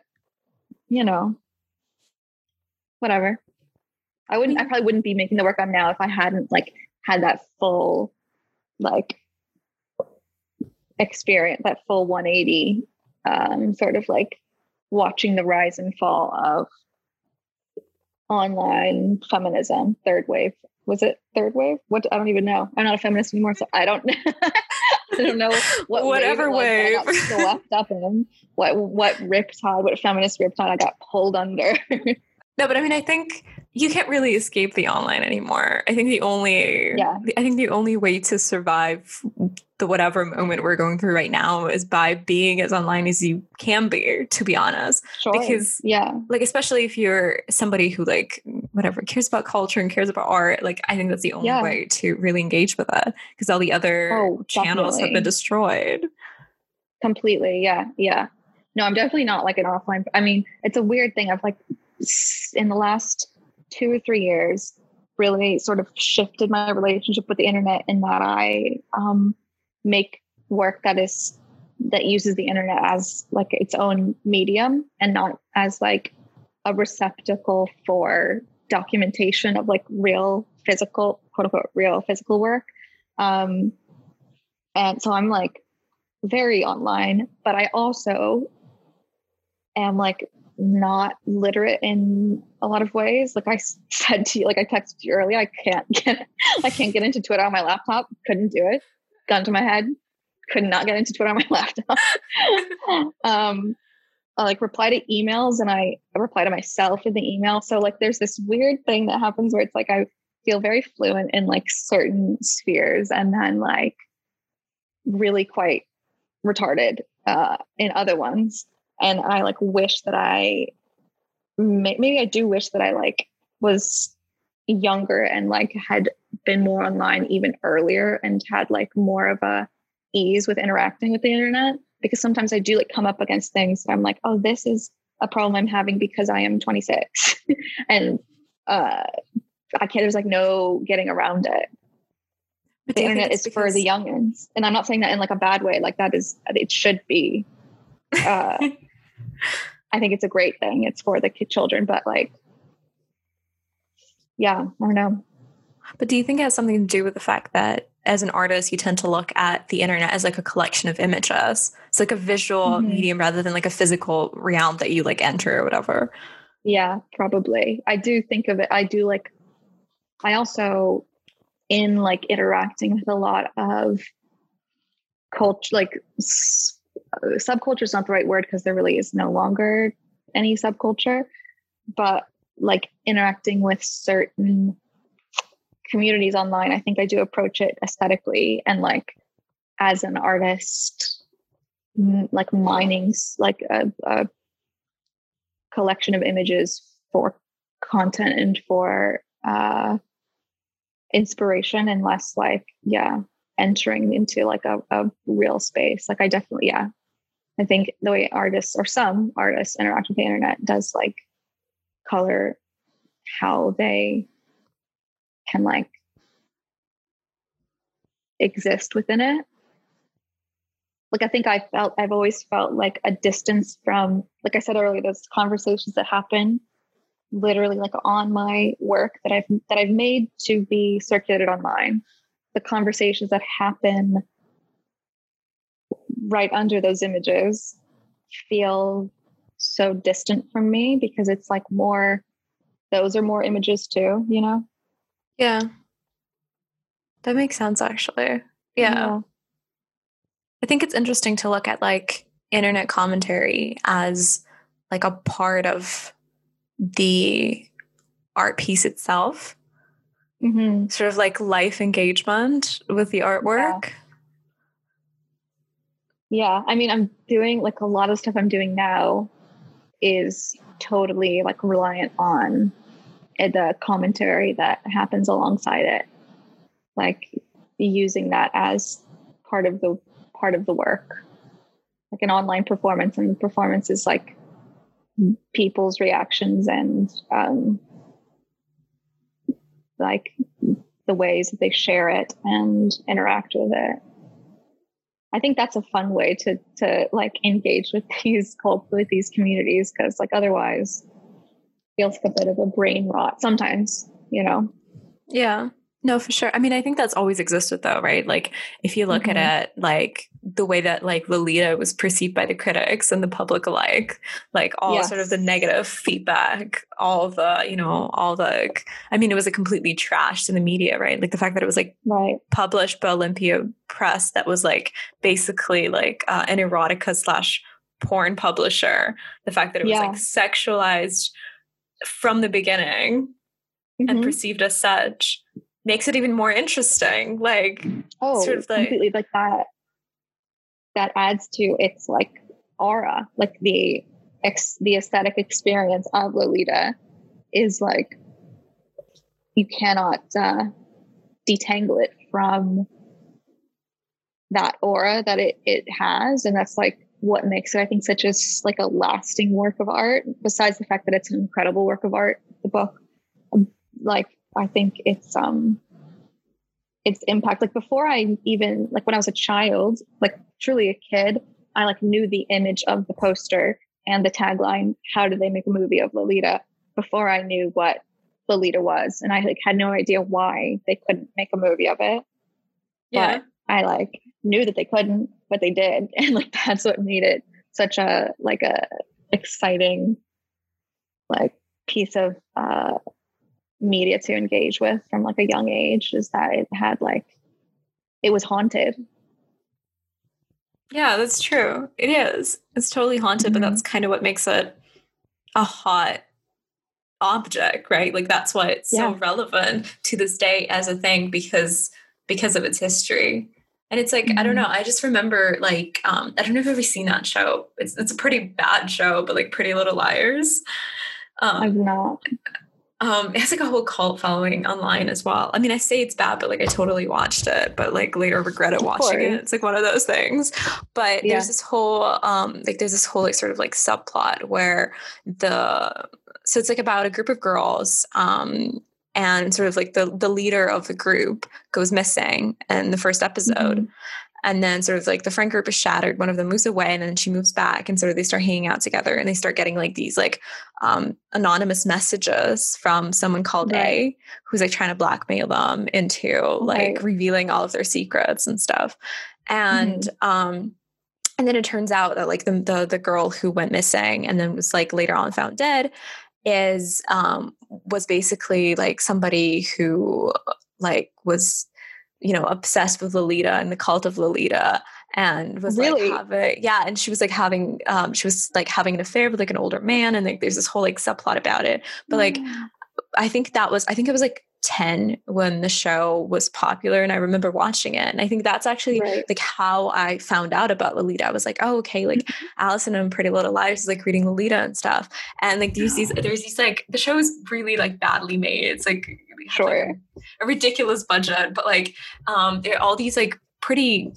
you know, whatever. I wouldn't, I probably wouldn't be making the work I'm now if I hadn't like had that full like experience, that full 180, um, sort of like watching the rise and fall of online feminism, third wave. Was it third wave? What I don't even know. I'm not a feminist anymore, so I don't. I don't know what Whatever wave, was I got swept up in. What what riptide? What feminist riptide I got pulled under? No, but I mean, I think you can't really escape the online anymore. I think the only, Yeah. I think the only way to survive the whatever moment we're going through right now is by being as online as you can be. To be honest, sure. Because- yeah, like especially if you're somebody who like whatever cares about culture and cares about art like i think that's the only Yeah. way to really engage with it because all the other Oh, channels have been destroyed completely. Yeah, yeah. No, I'm definitely not like an offline. I mean, it's a weird thing. I've like in the last two or three years really sort of shifted my relationship with the internet in that I um, make work that is that uses the internet as like its own medium and not as like a receptacle for documentation of like real physical quote unquote real physical work. Um and so i'm like very online but i also am like not literate in a lot of ways. Like I said to you like i texted you earlier i can't get i can't get into twitter on my laptop. Couldn't do it. Gun to my head. Could not get into twitter on my laptop. Um I like reply to emails and I reply to myself in the email. So like there's this weird thing that happens where it's like I feel very fluent in like certain spheres and then like really quite retarded uh in other ones. And I like wish that I maybe I do wish that I like was younger and like had been more online even earlier and had like more of a ease with interacting with the internet because sometimes I do like come up against things I'm like, oh, this is a problem I'm having because I am 26 and uh I can't there's like no getting around it. But the internet is because... for the youngins. And I'm not saying that in like a bad way. Like that is it should be. Uh I think it's a great thing. It's for the children, but like yeah, I don't know. But do you think it has something to do with the fact that as an artist, you tend to look at the internet as like a collection of images? It's like a visual mm-hmm. medium rather than like a physical realm that you like enter or whatever. Yeah, probably. I do think of it. I do like, I also, in like interacting with a lot of culture, like s- subculture is not the right word because there really is no longer any subculture, but like interacting with certain communities online, I think I do approach it aesthetically and like as an artist, like mining like a, a collection of images for content and for uh, inspiration and less like yeah entering into like a, a real space. Like i definitely yeah i think the way artists or some artists interact with the internet does like color how they can like exist within it. Like i think i felt i've always felt like a distance from like i said earlier those conversations that happen literally like on my work that i've that i've made to be circulated online. The conversations that happen right under those images feel so distant from me because it's like more those are more images too, you know? Yeah. That makes sense actually. Yeah. yeah. I think it's interesting to look at like internet commentary as like a part of the art piece itself. Mm-hmm. Sort of like life engagement with the artwork. Yeah. Yeah. I mean, I'm doing like a lot of stuff I'm doing now is totally like reliant on the commentary that happens alongside it like using that as part of the part of the work like an online performance and performance is like people's reactions and um, like the ways that they share it and interact with it i think that's a fun way to to like engage with these with these communities because like otherwise feels like a bit of a brain rot sometimes, you know? Yeah. No, for sure. I mean, I think that's always existed though, right? Like if you look mm-hmm. at it like the way that like Lolita was perceived by the critics and the public alike, like all yes. sort of the negative feedback, all the, you know, all the I mean, it was a completely trashed in the media, right? Like the fact that it was like right. published by Olympia Press that was like basically like uh, an erotica slash porn publisher. The fact that it was yeah. like sexualized from the beginning mm-hmm. and perceived as such makes it even more interesting. Like, oh, sort of like, completely like that. That adds to its like aura, like the ex, the aesthetic experience of Lolita is like you cannot uh, detangle it from that aura that it it has, and that's like what makes it, I think, such a like a lasting work of art. Besides the fact that it's an incredible work of art, the book, um, like I think it's um, its impact. Like before I even like when I was a child, like truly a kid, I like knew the image of the poster and the tagline. How did they make a movie of Lolita? Before I knew what Lolita was, and I like had no idea why they couldn't make a movie of it. Yeah. But I like knew that they couldn't, but they did. And like that's what made it such a like a exciting like piece of uh media to engage with from like a young age is that it had like it was haunted. Yeah, that's true. It is. It's totally haunted, mm-hmm. but that's kind of what makes it a hot object, right? Like that's why it's yeah. so relevant to this day as a thing because because of its history. And it's like, mm-hmm. I don't know. Mm-hmm. I just remember like, um, I don't know if you've ever seen that show. It's it's a pretty bad show, but like Pretty Little Liars. Um, I've not. Um, it has like a whole cult following online as well. I mean, I say it's bad, but like I totally watched it, but like later regretted watching it. It's like one of those things. But Yeah. there's this whole um like there's this whole like sort of like subplot where the so it's like about a group of girls um and sort of like the the leader of the group goes missing in the first episode Mhm. And then sort of like the friend group is shattered one of them moves away and then she moves back and sort of they start hanging out together and they start getting like these like um anonymous messages from someone called Right. a who's like trying to blackmail them into like Right. revealing all of their secrets and stuff and um and then it turns out that like the, the the girl who went missing and then was like later on found dead is um was basically like somebody who like was you know obsessed with Lolita and the cult of Lolita and was Really? like having yeah and she was like having um she was like having an affair with like an older man and like there's this whole like subplot about it but like I think that was I think it was like 10 when the show was popular and I remember watching it and I think that's actually Right. like how I found out about Lolita I was like oh okay like Alison and Pretty Little Liars is like reading Lolita and stuff and like these these there's these like the show is really like badly made it's like has, like, Sure. a ridiculous budget but like um there are all these like pretty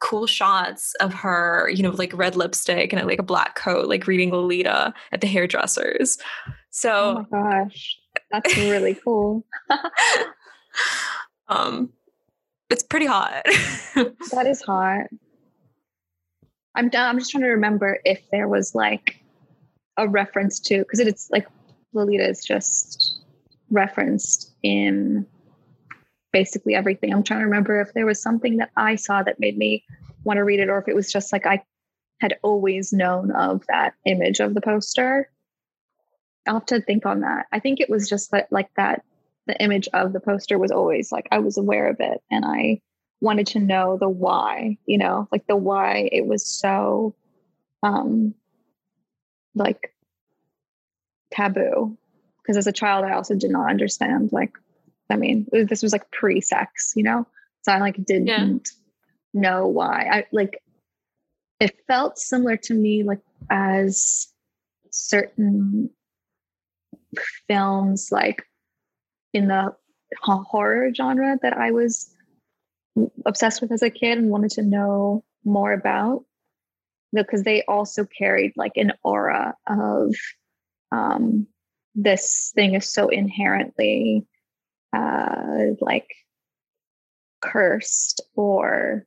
cool shots of her you know like red lipstick and like a black coat like reading Lolita at the hairdressers so Oh my gosh. That's really cool. um it's pretty hot That is hot. I'm down. I'm just trying to remember if there was like a reference to because it's like Lolita is just referenced in basically everything. I'm trying to remember if there was something that I saw that made me want to read it, or if it was just like I had always known of that image of the poster. I'll have to think on that. I think it was just that like that the image of the poster was always like I was aware of it and I wanted to know the why, you know, like the why it was so um like taboo. Because as a child I also did not understand like I mean, this was like pre-sex, you know? So I like didn't know why. I like it felt similar to me like as certain films like in the horror genre that I was obsessed with as a kid and wanted to know more about because they also carried like an aura of um, this thing is so inherently uh, like cursed or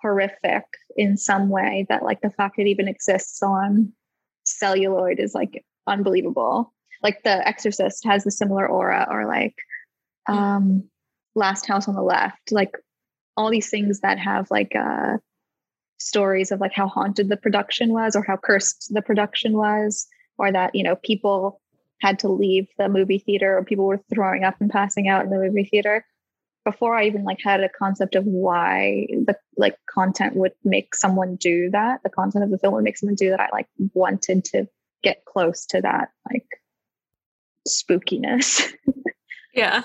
horrific in some way that like the fact it even exists on celluloid is like unbelievable. Like the exorcist has a similar aura or like um last house on the left. Like all these things that have like uh stories of like how haunted the production was or how cursed the production was or that you know people had to leave the movie theater or people were throwing up and passing out in the movie theater. Before i even like had a concept of why the like content would make someone do that the content of the film would make someone do that i like wanted to get close to that like spookiness. Yeah.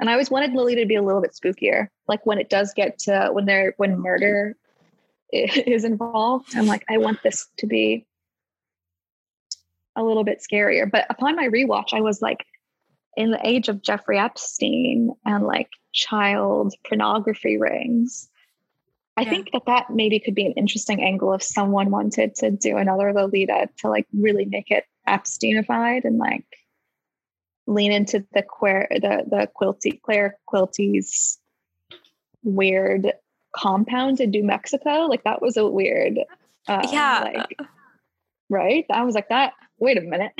And i always wanted Lily to be a little bit spookier. Like when it does get to when they're when murder is involved i'm like i want this to be a little bit scarier. But upon my rewatch i was like in the age of jeffrey epstein and like child pornography rings i Yeah. think that that maybe could be an interesting angle if someone wanted to do another lolita to like really make it epsteinified and like lean into the queer the the quilty Clare quilty's weird compound in new mexico like that was a weird uh, Yeah. like right i was like that wait a minute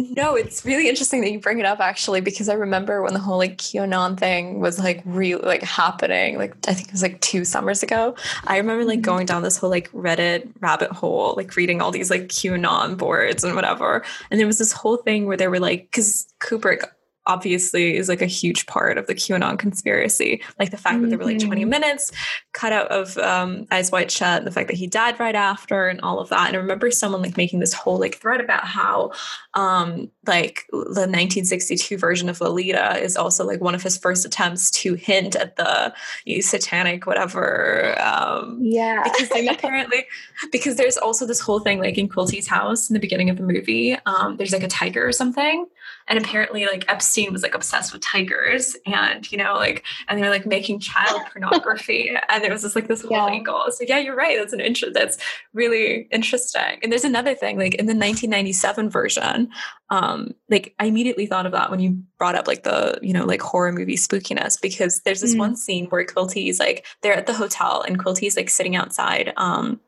No, it's really interesting that you bring it up actually, because I remember when the whole like QAnon thing was like real like happening, like I think it was like two summers ago. I remember like Mhm. going down this whole like Reddit rabbit hole, like reading all these like QAnon boards and whatever. And there was this whole thing where they were like, because Kubrick obviously is like a huge part of the QAnon conspiracy. Like the fact that there were like 20 Mhm. minutes cut out of um, Eyes Wide Shut, and the fact that he died right after, and all of that. And I remember someone like making this whole like thread about how um, like the 1962 version of Lolita is also like one of his first attempts to hint at the satanic whatever um, Yeah. because apparently because there's also this whole thing like in Quilty's house in the beginning of the movie um there's like a tiger or something and apparently like Epstein was like obsessed with tigers and you know like and they were like making child pornography and there was just like this whole Yeah. angle so yeah you're right that's an interest that's really interesting and there's another thing like in the 1997 version um like I immediately thought of that when you brought up like the you know like horror movie spookiness because there's this Mm. one scene where Quilty's like they're at the hotel and Quilty's like sitting outside um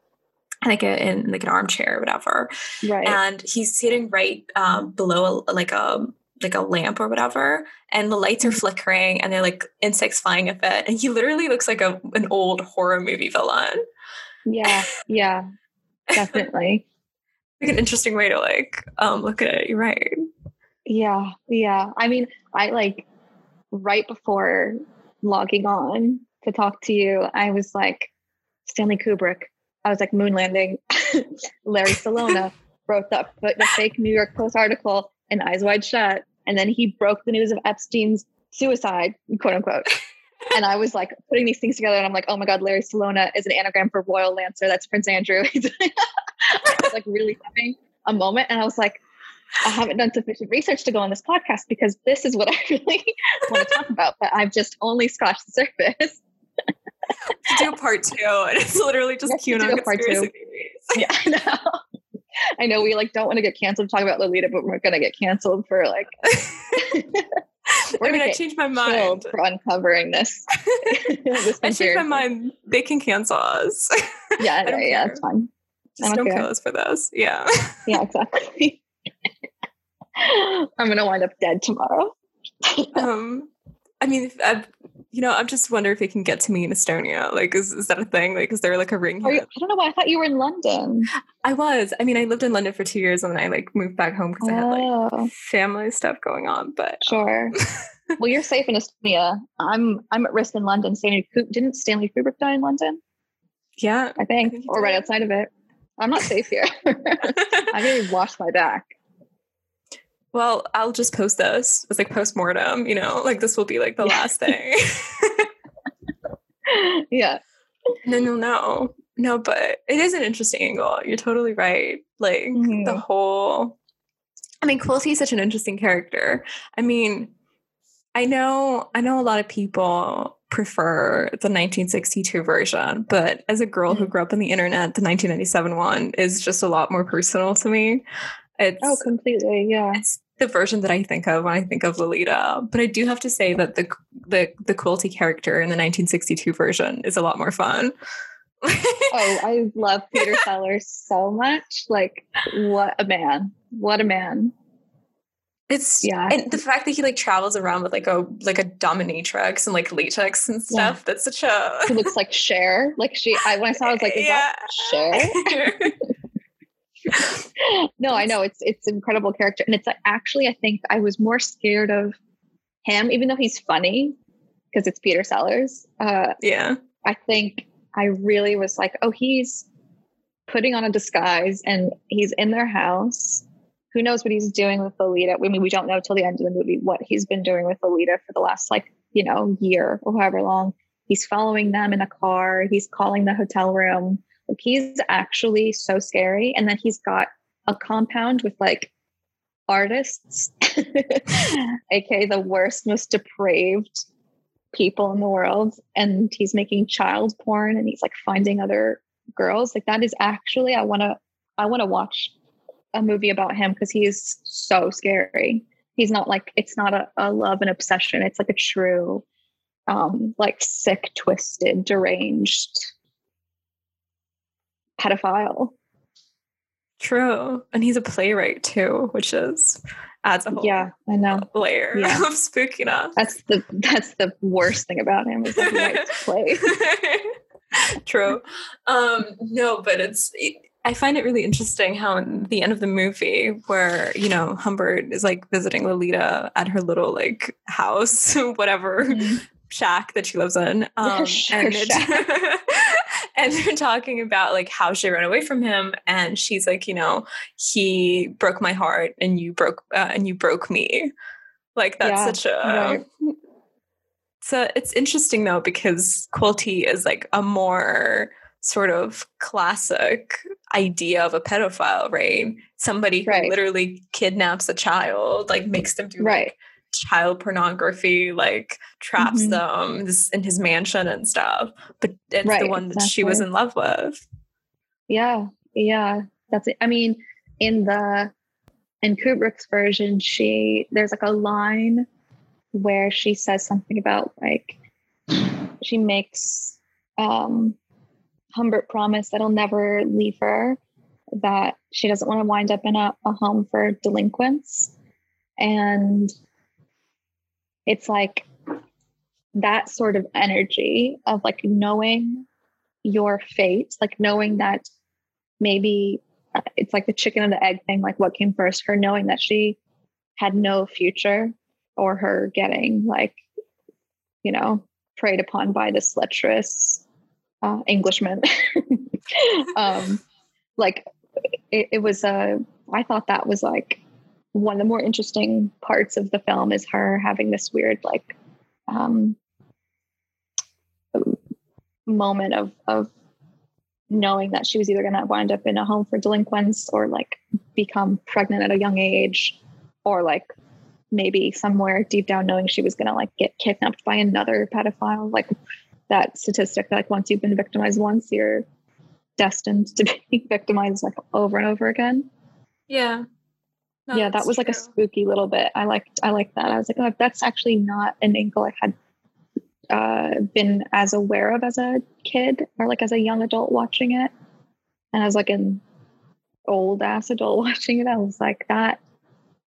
like a, in like an armchair or whatever right. and he's sitting right um, below a, like a like a lamp or whatever and the lights are flickering and they're like insects flying at it and he literally looks like a an old horror movie villain yeah. Yeah. Definitely. like an interesting way to like um look at it you're right Yeah, yeah. I mean, I like right before logging on to talk to you, I was like, Stanley Kubrick. I was like, moon landing. Larry Celona wrote the, the fake New York Post article in Eyes Wide Shut. And then he broke the news of Epstein's suicide, quote unquote. and I was like putting these things together, and I'm like, oh my God, Larry Celona is an anagram for Royal Lancer. That's Prince Andrew. I was like really having a moment, and I was like, I haven't done sufficient research to go on this podcast because this is what I really want to talk about, but I've just only scratched the surface. Do a part two and it's literally just do part two. conspiracy. Yeah, I know. I know we like don't want to get canceled to talk about Lolita, but we're gonna get canceled for like I gonna mean, I changed my mind. for uncovering this. this I changed my mind. They can cancel us. Yeah, I yeah, care. it's fine. Just I don't don't kill us for this. Yeah. Yeah, exactly. I'm gonna wind up dead tomorrow. um i mean if I, you know i'm just wondering if they can get to me in estonia like is, is that a thing like is there like a ring Are you, I don't know why I thought you were in London. i was i mean i lived in london for two years and then i like moved back home because i had like Oh, family stuff going on but sure. well, you're safe in Estonia. I'm I'm at risk in London. Stanley didn't Stanley Kubrick die in London? yeah I think, think he or right outside of it. I'm not safe here. I didn't wash my back. Well i'll just post this it's like post-mortem you know like this will be like the Yeah. last thing yeah. and then you'll know no but it is an interesting angle you're totally right like Mhm. the whole i mean quilty is such an interesting character i mean i know i know a lot of people prefer the 1962 version but as a girl who Mhm. grew up on the internet the 1997 one is just a lot more personal to me it's Oh, completely. Yeah. it's the version that I think of when I think of Lolita. But I do have to say that the the the Quilty character in the 1962 version is a lot more fun. Oh, I love Peter Sellers so much. Like, what a man! What a man! it's Yeah. and the fact that he like travels around with like a like a dominatrix and like latex and Yeah. stuff. That's such a He looks like Cher. Like she, I when I saw, it, I was like, is that Cher? no, I know it's it's incredible character, and it's actually I think I was more scared of him, even though he's funny because it's Peter Sellers. Uh, yeah. I think I really was like, oh, he's putting on a disguise and he's in their house. Who knows what he's doing with Lolita? I mean, we don't know till the end of the movie what he's been doing with Lolita for the last like you know year or however long. He's following them in a car. He's calling the hotel room. Like he's actually so scary. And then he's got a compound with like artists, aka the worst, most depraved people in the world. And he's making child porn and he's like finding other girls. Like that is actually I wanna I wanna watch a movie about him because he is so scary. He's not like it's not a, a love and obsession. It's like a true um like sick, twisted, deranged pedophile. True. And he's a playwright too, which is adds a whole Yeah, I know. layer Yeah. of spookiness. That's the that's the worst thing about him is that he likes to play. True. Um, no, but it's I find it really interesting how in the end of the movie where, you know, Humbert is like visiting Lolita at her little like house, whatever mm-hmm. shack that she lives in. Um, and, and they're talking about like how she ran away from him. And she's like, you know, he broke my heart and you broke, uh, and you broke me. Like that's yeah, such a, right. so it's interesting though, because Quilty is like a more, sort of classic idea of a pedophile, right? Somebody who right. literally kidnaps a child, like makes them do right. like child pornography, like traps mm-hmm. them in his mansion and stuff. But it's right, the one that she was in love with. Yeah, yeah, that's it. I mean, in the in Kubrick's version, she there's like a line where she says something about like she makes um Humbert promise that he'll never leave her, that she doesn't want to wind up in a, a home for delinquents. And it's like that sort of energy of like knowing your fate, like knowing that maybe uh, it's like the chicken and the egg thing, like what came first, her knowing that she had no future or her getting like, you know, preyed upon by this lecherous uh, Englishman. um, like it, it was a, I thought that was like one of the more interesting parts of the film is her having this weird like um, moment of of knowing that she was either going to wind up in a home for delinquents or like become pregnant at a young age or like maybe somewhere deep down knowing she was going to like get kidnapped by another pedophile like that statistic like once you've been victimized once, you're destined to be victimized like over and over again. Yeah. No, yeah, that was true. like a spooky little bit. I liked I liked that. I was like, oh, that's actually not an angle I had uh, been as aware of as a kid or like as a young adult watching it. And as like an old ass adult watching it, I was like, that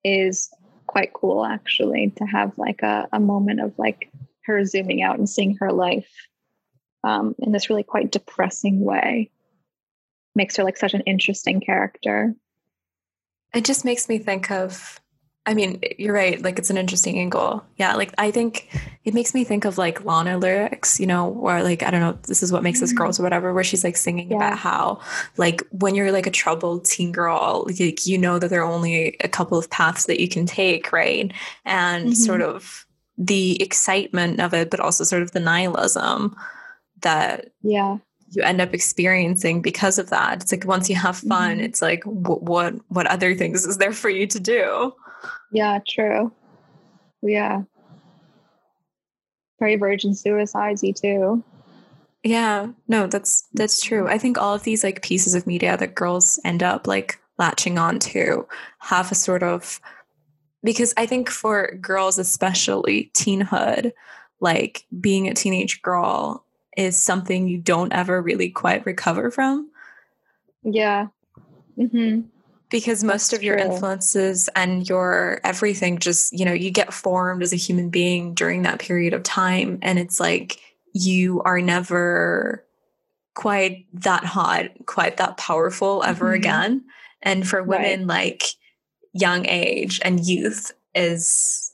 is quite cool actually to have like a, a moment of like her zooming out and seeing her life um, in this really quite depressing way makes her like such an interesting character. It just makes me think of I mean, you're right. Like, it's an interesting angle. Yeah. Like, I think it makes me think of like Lana lyrics, you know, where like, I don't know, this is what makes us girls or whatever, where she's like singing yeah. about how, like, when you're like a troubled teen girl, like, you know that there are only a couple of paths that you can take, right? And mm-hmm. sort of the excitement of it, but also sort of the nihilism that yeah you end up experiencing because of that. It's like once you have fun, mm-hmm. it's like w- what what other things is there for you to do? Yeah, true. Yeah, very virgin suicidesy too. Yeah, no, that's that's true. I think all of these like pieces of media that girls end up like latching on to have a sort of because I think for girls, especially teenhood, like being a teenage girl is something you don't ever really quite recover from. Yeah. Mm-hmm. Because most That's of your true. influences and your everything just, you know, you get formed as a human being during that period of time. And it's like you are never quite that hot, quite that powerful ever mm-hmm. again. And for women, right. like young age and youth is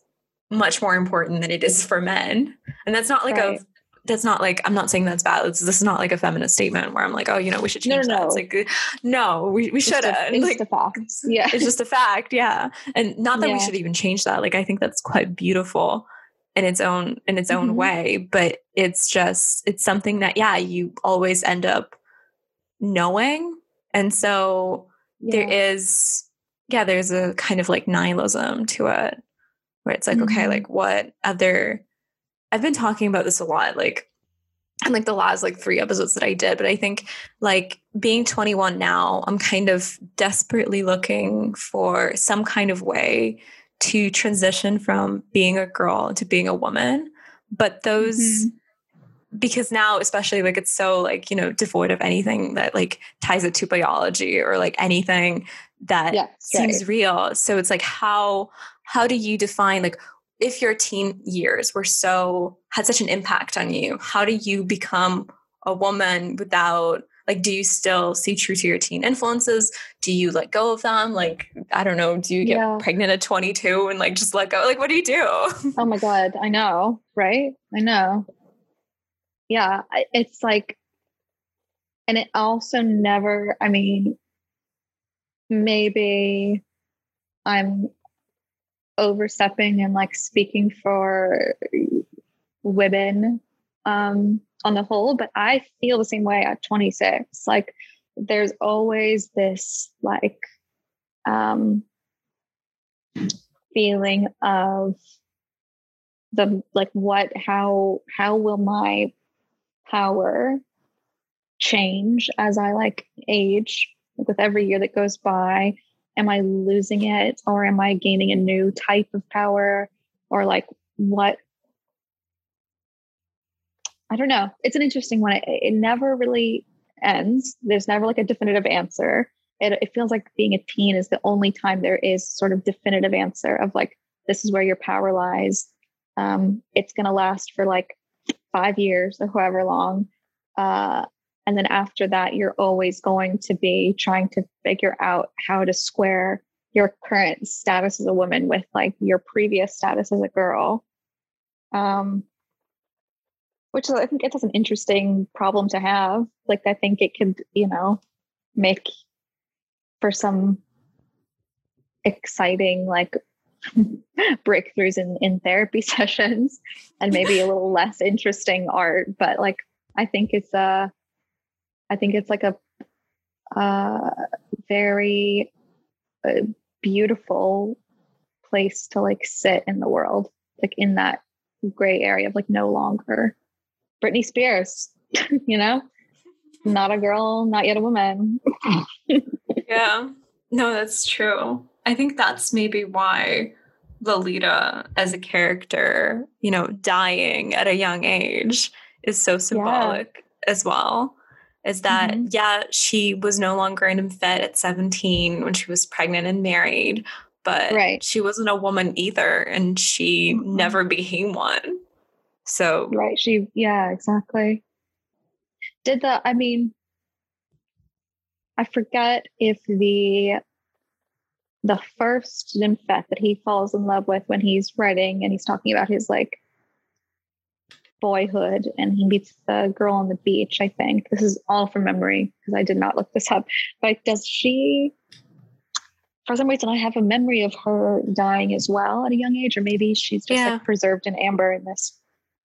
much more important than it is for men. And that's not like right. a that's not like I'm not saying that's bad. It's, this is not like a feminist statement where I'm like, oh, you know, we should change no, no, that. It's like, no, we, we shouldn't. It's like a fact. Yeah, it's just a fact. Yeah, and not that yeah. we should even change that. Like, I think that's quite beautiful in its own in its own mm-hmm. way. But it's just it's something that yeah, you always end up knowing, and so yeah. there is yeah, there's a kind of like nihilism to it where it's like, mm-hmm. okay, like what other I've been talking about this a lot, like and like the last like three episodes that I did, but I think like being 21 now, I'm kind of desperately looking for some kind of way to transition from being a girl to being a woman. But those mm-hmm. because now especially like it's so like, you know, devoid of anything that like ties it to biology or like anything that yeah, seems right. real. So it's like how how do you define like if your teen years were so had such an impact on you how do you become a woman without like do you still see true to your teen influences do you let go of them like i don't know do you get Yeah. pregnant at 22 and like just let go like what do you do Oh my god, I know, right? I know. Yeah, it's like and it also never, I mean maybe I'm overstepping and like speaking for women um on the whole, but I feel the same way at 26. Like there's always this like um feeling of the like what how how will my power change as i like age like with every year that goes by am i losing it or am i gaining a new type of power or like what? I don't know. It's an interesting one. It, it never really ends. There's never like a definitive answer. It, it feels like being a teen is the only time there is sort of definitive answer of like this is where your power lies. Um, it's going to last for like five years or however long. Uh, and then after that you're always going to be trying to figure out how to square your current status as a woman with like your previous status as a girl. Um, which i think it's an interesting problem to have. Like i think it could you know make for some exciting like breakthroughs in in therapy sessions and maybe a little less interesting art. But like i think it's a i think it's like a uh very uh, beautiful place to like sit in the world like in that gray area of like no longer britney spears you know? Not a girl not yet a woman. Yeah. No that's true. I think that's maybe why lolita as a character you know dying at a young age is so symbolic as well is that Mhm. yeah she was no longer an infant at 17 when she was pregnant and married but Right. she wasn't a woman either and she Mhm. never became one so right she yeah exactly did the i mean i forget if the the first nymphet that he falls in love with when he's writing and he's talking about his like boyhood and he meets the girl on the beach i think. This is all from memory because i did not look this up. But does she for some reason i have a memory of her dying as well at a young age or maybe she's just Yeah. like preserved in amber in this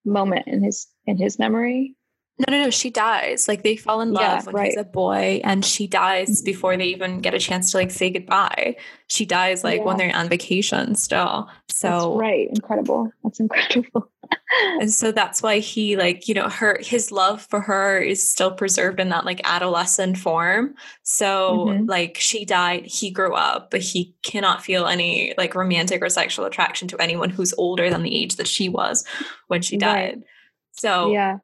moment in his in his memory No, no, no. She dies. Like they fall in Yeah, love when he's a boy, and she dies before they even get a chance to like say goodbye. She dies like when they're on vacation still. That's So right. Incredible. That's incredible. and so that's why he like, you know, her his love for her is still preserved in that like adolescent form. So Mhm. like she died, he grew up, but he cannot feel any like romantic or sexual attraction to anyone who's older than the age that she was when she Right. died. So yeah.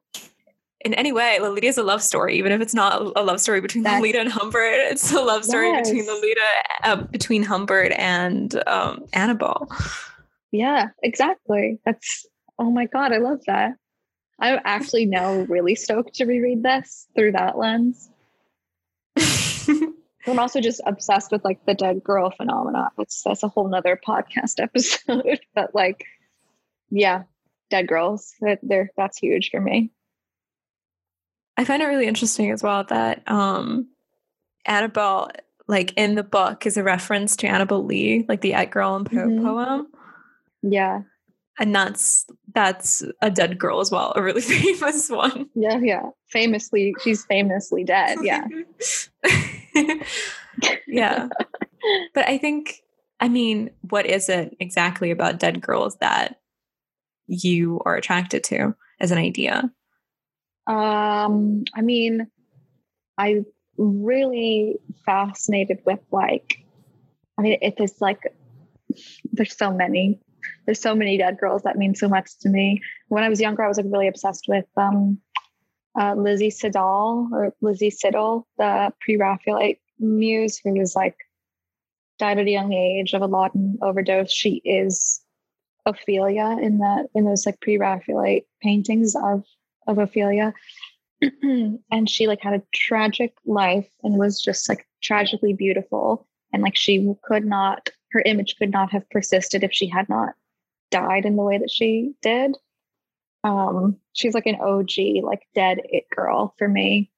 In any way, Lolita is a love story, even if it's not a love story between That's- Lolita and Humbert. It's a love story between Yes. Lolita, uh, between Humbert and um, Annabel. Yeah, exactly. That's oh my god, I love that. I'm actually now really stoked to reread this through that lens. I'm also just obsessed with like the dead girl phenomena. That's that's a whole nother podcast episode. but like, yeah, dead girls. that- They're that's huge for me. I find it really interesting as well that um, Annabel, like in the book, is a reference to Annabel Lee, like the Edgar Allan Poe Mhm. poem, Yeah. and that's that's a dead girl as well, a really famous one. Yeah, yeah. Famously, she's famously dead. Yeah. yeah. But I think, I mean, what is it exactly about dead girls that you are attracted to as an idea? Um, I mean, I really fascinated with like, I mean, it is like, there's so many, there's so many dead girls that mean so much to me. When I was younger, I was like really obsessed with um, uh, Lizzie Siddall or Lizzie Siddall, the pre-Raphaelite muse who was like died at a young age of a laudanum overdose. She is Ophelia in that in those like pre-Raphaelite paintings of of Ophelia. and she like had a tragic life and was just like tragically beautiful. And like she could not her image could not have persisted if she had not died in the way that she did. Um she's like an og like dead it girl for me.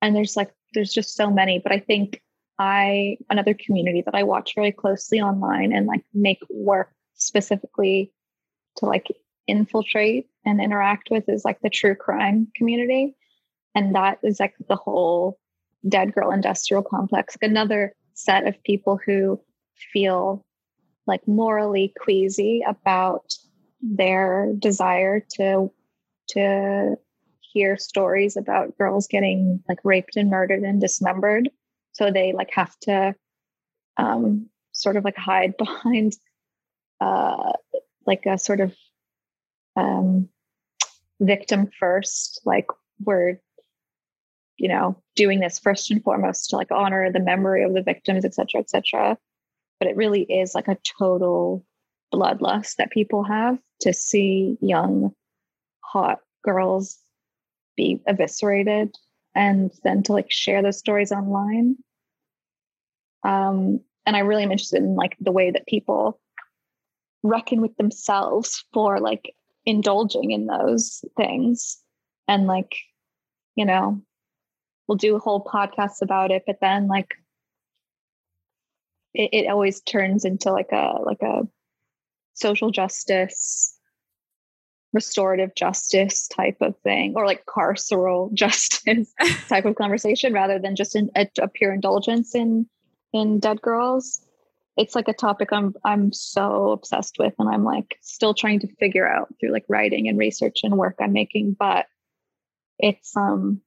And there's like there's just so many but i think i another community that i watch very closely online and like make work specifically to like infiltrate and interact with is like the true crime community. And that is like the whole dead girl industrial complex. Another set of people who feel like morally queasy about their desire to to hear stories about girls getting like raped and murdered and dismembered. So they like have to um sort of like hide behind uh like a sort of um victim first like we're you know doing this first and foremost to like honor the memory of the victims et cetera et cetera. But it really is like a total bloodlust that people have to see young hot girls be eviscerated and then to like share those stories online. Um and i really am interested in like the way that people reckon with themselves for like indulging in those things. And like you know we'll do whole podcasts about it but then like it, it always turns into like a like a social justice restorative justice type of thing or like carceral justice type of conversation rather than just in, a, a pure indulgence in in dead girls it's like a topic i'm i'm so obsessed with and i'm like still trying to figure out through like writing and research and work i'm making but it's um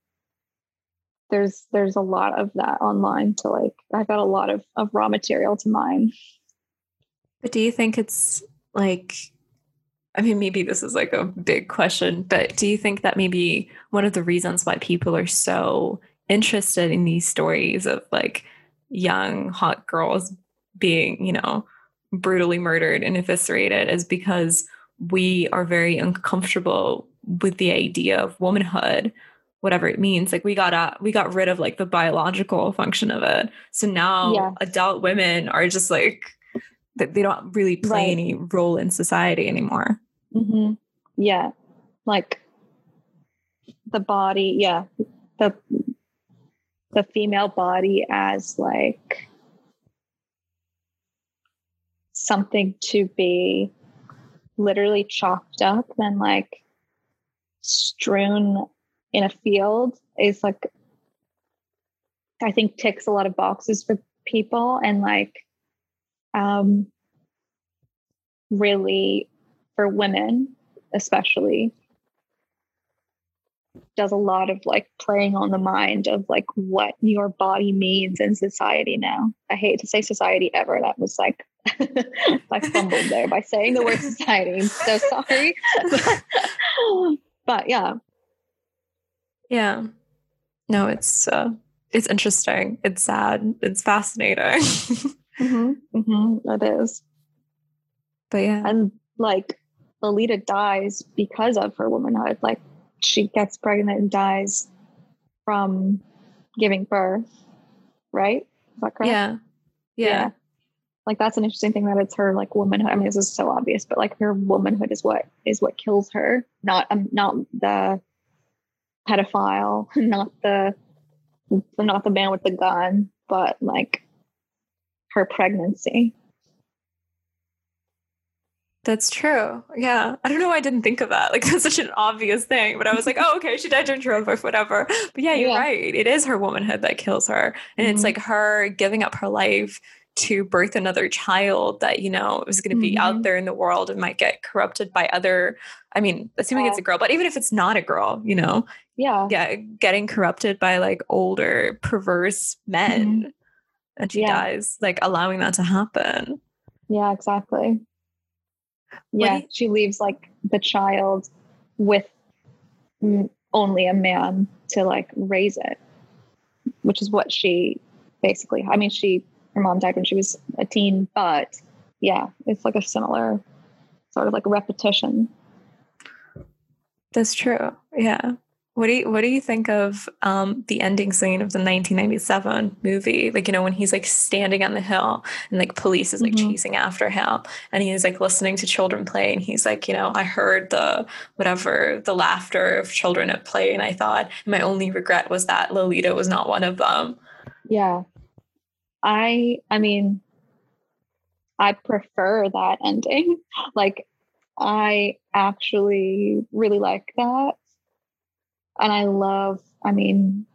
there's there's a lot of that online to like I've got a lot of of raw material to mine. But do you think it's like I mean maybe this is like a big question, but do you think that maybe one of the reasons why people are so interested in these stories of like young hot girls being, you know, brutally murdered and eviscerated is because we are very uncomfortable with the idea of womanhood whatever it means like we got out we got rid of like the biological function of it so now yeah. adult women are just like they don't really play right. any role in society anymore mm-hmm. yeah like the body yeah the the female body as like something to be literally chopped up and like strewn in a field is like I think ticks a lot of boxes for people and like um really for women especially does a lot of like playing on the mind of like what your body means in society now. I hate to say society ever. That was like I fumbled there by saying the word society. I'm so sorry. but yeah, yeah. No, it's uh it's interesting. It's sad. It's fascinating. mm-hmm, mm-hmm, it is. But yeah. And like Lolita dies because of her womanhood. Like she gets pregnant and dies from giving birth. Right? Is that correct? Yeah. yeah. Yeah. Like that's an interesting thing that it's her like womanhood. I mean, this is so obvious, but like her womanhood is what is what kills her, not um, not the pedophile, not the not the man with the gun, but like her pregnancy. That's true. Yeah. I don't know why I didn't think of that. Like that's such an obvious thing. But I was like, oh, okay, she died during childbirth, whatever. But yeah, you're yeah. right. It is her womanhood that kills her. And mm-hmm. it's like her giving up her life to birth another child that you know is going to be mm-hmm. out there in the world and might get corrupted by other i mean assuming it's a girl but even if it's not a girl you know yeah yeah getting corrupted by like older perverse men mm-hmm. and she yeah. dies like allowing that to happen yeah exactly yeah you- she leaves like the child with only a man to like raise it which is what she basically i mean she her mom died when she was a teen, but yeah, it's like a similar sort of like repetition. That's true. Yeah. What do you what do you think of um, the ending scene of the 1997 movie? Like you know when he's like standing on the hill and like police is like mm-hmm. chasing after him and he's like listening to children play and he's like you know I heard the whatever the laughter of children at play and I thought my only regret was that Lolita was not one of them. Yeah, I I mean I prefer that ending. Like I actually really like that and I love, I mean,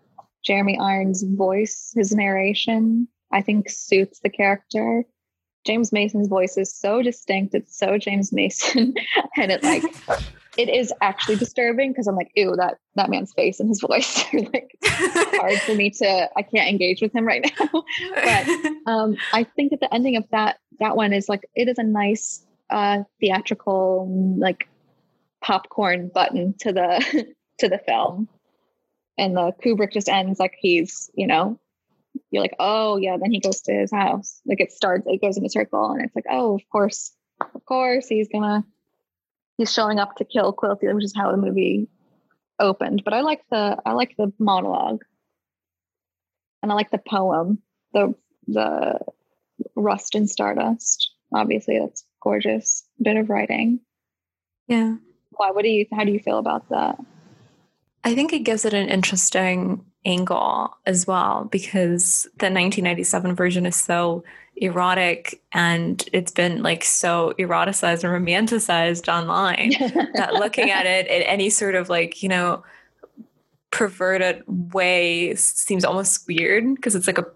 Jeremy Irons' voice, his narration, I think suits the character. James Mason's voice is so distinct. It's so James Mason. and it like it is actually disturbing because I'm like, ew, that that man's face and his voice are like hard for me to I can't engage with him right now. but um I think that the ending of that that one is like it is a nice uh theatrical like popcorn button to the to the film. And the Kubrick just ends like he's, you know, you're like, oh yeah, then he goes to his house. Like it starts, it goes in a circle, and it's like, oh, of course, of course, he's gonna he's showing up to kill Quilty, which is how the movie opened. But I like the I like the monologue. And I like the poem, the the Rust and Stardust. Obviously, that's gorgeous bit of writing. Yeah. Why? What do you? How do you feel about that? I think it gives it an interesting angle as well because the 1997 version is so erotic and it's been like so eroticized and romanticized online that looking at it in any sort of like, you know, perverted way seems almost weird because it's like a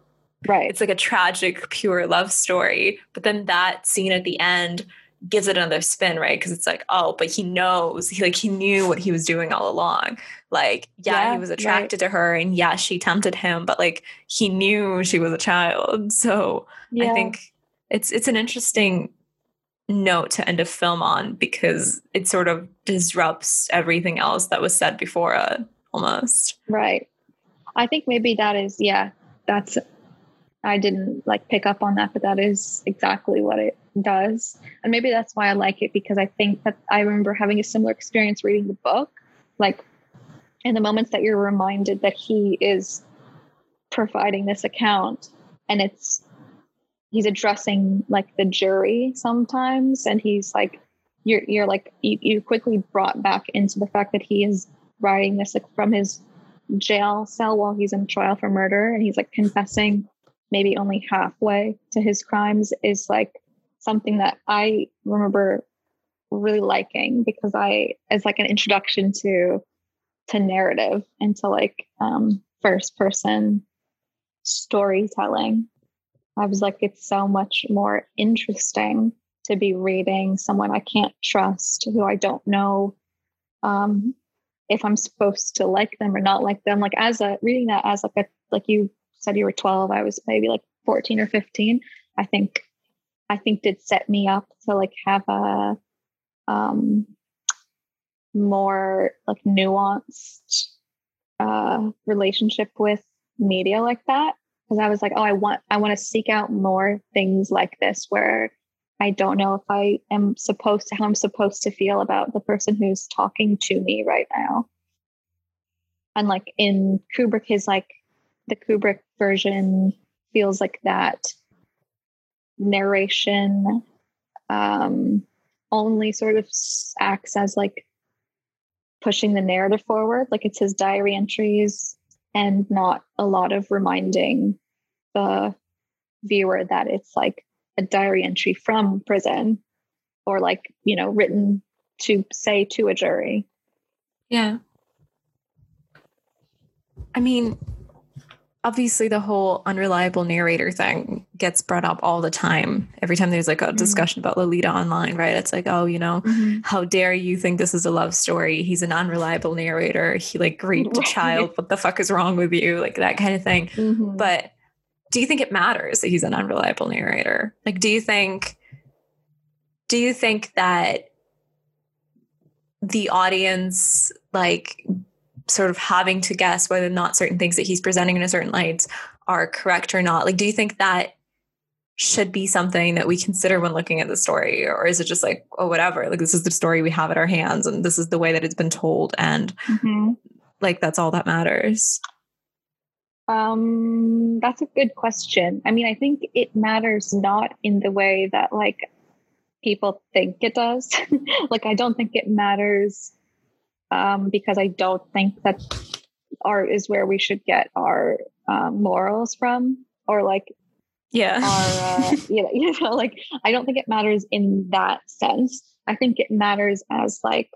right. it's like a tragic pure love story. But then that scene at the end gives it another spin, right? Because it's like, oh, but he knows, he like he knew what he was doing all along. Like, yeah, yeah he was attracted right. to her, and yeah, she tempted him, but like he knew she was a child. So yeah. I think it's it's an interesting note to end a film on because it sort of disrupts everything else that was said before it almost. Right. I think maybe that is yeah, that's I didn't like pick up on that, but that is exactly what it does. And maybe that's why I like it because I think that I remember having a similar experience reading the book. Like in the moments that you're reminded that he is providing this account and it's he's addressing like the jury sometimes and he's like you're you're like you, you quickly brought back into the fact that he is writing this like from his jail cell while he's in trial for murder and he's like confessing maybe only halfway to his crimes is like something that I remember really liking because I as like an introduction to to narrative and to like um first person storytelling. I was like, it's so much more interesting to be reading someone I can't trust, who I don't know um, if I'm supposed to like them or not like them. Like as a reading that as like a like you said you were 12 i was maybe like 14 or 15 i think i think did set me up to like have a um more like nuanced uh relationship with media like that. Because i was like oh i want i want to seek out more things like this where i don't know if i am supposed to how i'm supposed to feel about the person who's talking to me right now. And like in kubrick his like the Kubrick version feels like that narration um, only sort of acts as like pushing the narrative forward. Like it's his diary entries and not a lot of reminding the viewer that it's like a diary entry from prison or like, you know, written to say to a jury. Yeah. I mean, obviously the whole unreliable narrator thing gets brought up all the time. Every time there's like a mm-hmm. discussion about lolita online right? It's like oh you know mm-hmm. how dare you think this is a love story? He's an unreliable narrator. He like raped a child. What the fuck is wrong with you? Like that kind of thing. Mm-hmm. but do you think it matters that he's an unreliable narrator? Like do you think do you think that the audience like sort of having to guess whether or not certain things that he's presenting in a certain light are correct or not. Like, do you think that should be something that we consider when looking at the story? Or is it just like, oh, whatever, like this is the story we have at our hands and this is the way that it's been told. And mm-hmm. like that's all that matters? Um, that's a good question. I mean, I think it matters not in the way that like people think it does. like, I don't think it matters um, because I don't think that art is where we should get our um, morals from, or like, yeah, our, uh, you know, you know, like I don't think it matters in that sense. I think it matters as like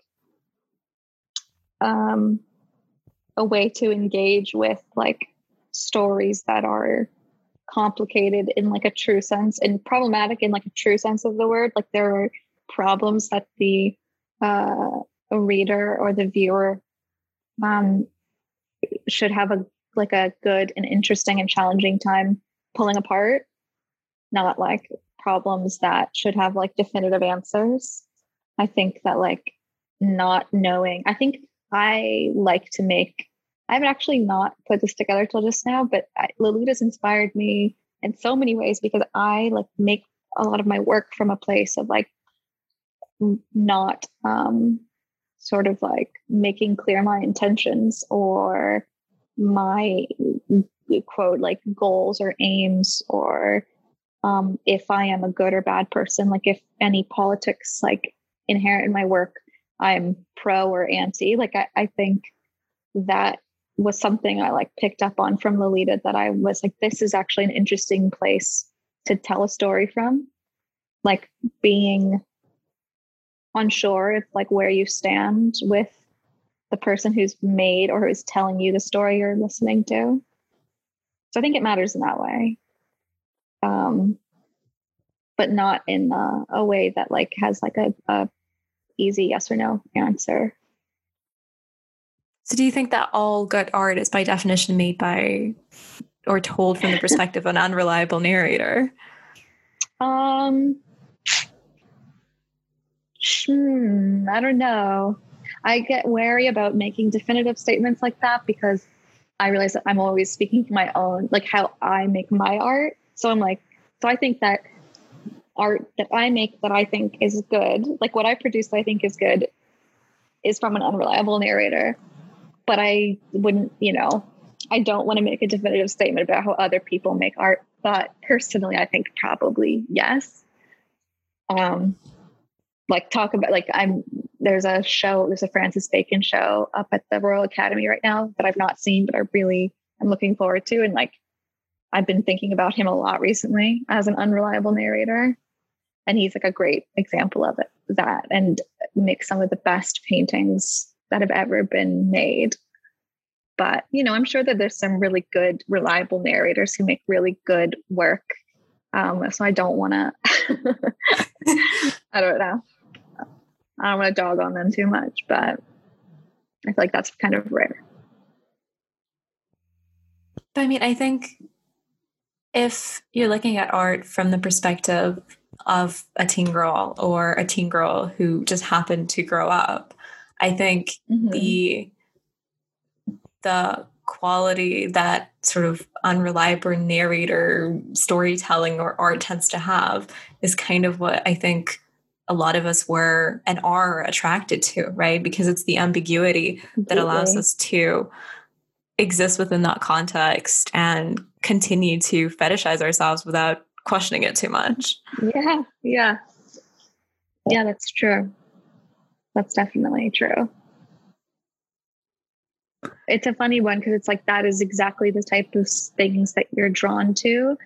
um, a way to engage with like stories that are complicated in like a true sense and problematic in like a true sense of the word like there are problems that the uh, reader or the viewer um, should have a like a good and interesting and challenging time pulling apart not like problems that should have like definitive answers. I think that like not knowing i think i like to make I haven't actually not put this together till just now, but I, Lolita's inspired me in so many ways because I like make a lot of my work from a place of like not um, sort of like making clear my intentions or my quote like goals or aims or um, if I am a good or bad person, like if any politics like inherent in my work, I'm pro or anti. Like I, I think that was something I like picked up on from Lolita that I was like, this is actually an interesting place to tell a story from. Like being unsure if like where you stand with the person who's made or who's telling you the story you're listening to. So I think it matters in that way. Um, but not in a, a way that like has like a, a easy yes or no answer. So, do you think that all good art is by definition made by or told from the perspective of an unreliable narrator? Um, hmm, I don't know. I get wary about making definitive statements like that because I realize that I'm always speaking to my own, like how I make my art. So I'm like, so I think that art that I make that I think is good, like what I produce I think is good, is from an unreliable narrator but I wouldn't, you know, I don't want to make a definitive statement about how other people make art. But personally, I think probably yes. Um, like talk about like I'm there's a show, there's a Francis Bacon show up at the Royal Academy right now that I've not seen, but I really am looking forward to. And like I've been thinking about him a lot recently as an unreliable narrator. And he's like a great example of it, that and makes some of the best paintings that have ever been made. But, you know, I'm sure that there's some really good, reliable narrators who make really good work. Um, so I don't want to, I don't know. I don't want to dog on them too much, but I feel like that's kind of rare. But I mean, I think if you're looking at art from the perspective of a teen girl or a teen girl who just happened to grow up, I think mm-hmm. the the quality that sort of unreliable narrator storytelling or art tends to have is kind of what I think a lot of us were and are attracted to, right? Because it's the ambiguity that allows us to exist within that context and continue to fetishize ourselves without questioning it too much. Yeah, yeah. Yeah, that's true. That's definitely true. It's a funny one because it's like that is exactly the type of things that you're drawn to.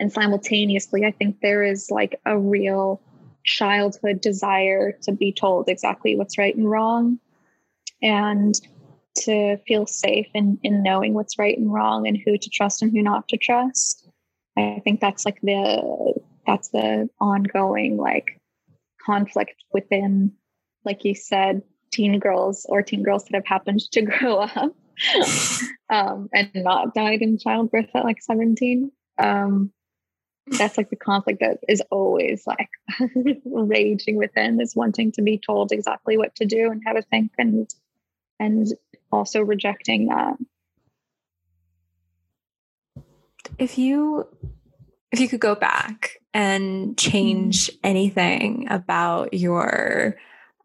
And simultaneously, I think there is like a real childhood desire to be told exactly what's right and wrong and to feel safe in, in knowing what's right and wrong and who to trust and who not to trust. I think that's like the that's the ongoing like conflict within like you said, teen girls or teen girls that have happened to grow up um, and not died in childbirth at like 17. Um, that's like the conflict that is always like raging within is wanting to be told exactly what to do and how to think and and also rejecting that if you if you could go back and change mm. anything about your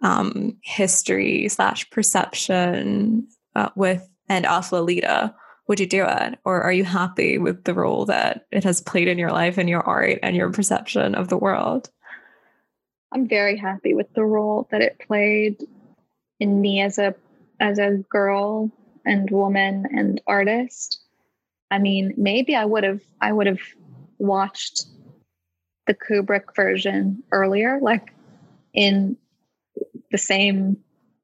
um, history slash perception uh, with and off Lolita, would you do it? Or are you happy with the role that it has played in your life and your art and your perception of the world? I'm very happy with the role that it played in me as a as a girl and woman and artist. I mean, maybe I would have I would have watched the Kubrick version earlier, like in the same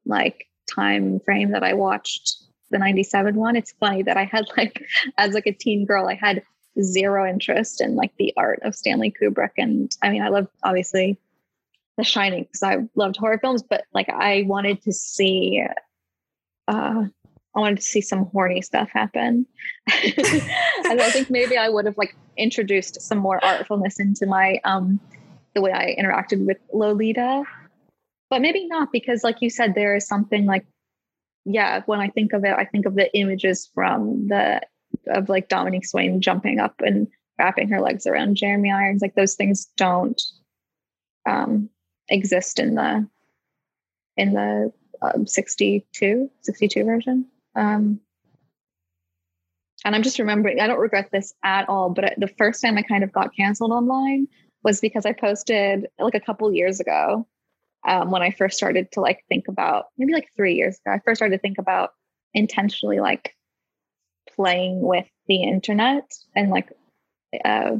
like time frame that I watched the 97 one. It's funny that I had like as like a teen girl, I had zero interest in like the art of Stanley Kubrick. And I mean, I love obviously The Shining because I loved horror films, but like I wanted to see uh I wanted to see some horny stuff happen. and I think maybe I would have like introduced some more artfulness into my um the way I interacted with Lolita. But maybe not because like you said, there is something like yeah, when I think of it, I think of the images from the of like Dominique Swain jumping up and wrapping her legs around Jeremy Irons. Like those things don't um, exist in the in the um, 62 62 version. Um, and I'm just remembering, I don't regret this at all, but the first time I kind of got canceled online was because I posted like a couple years ago um, when I first started to like think about maybe like three years ago, I first started to think about intentionally like playing with the internet and like uh,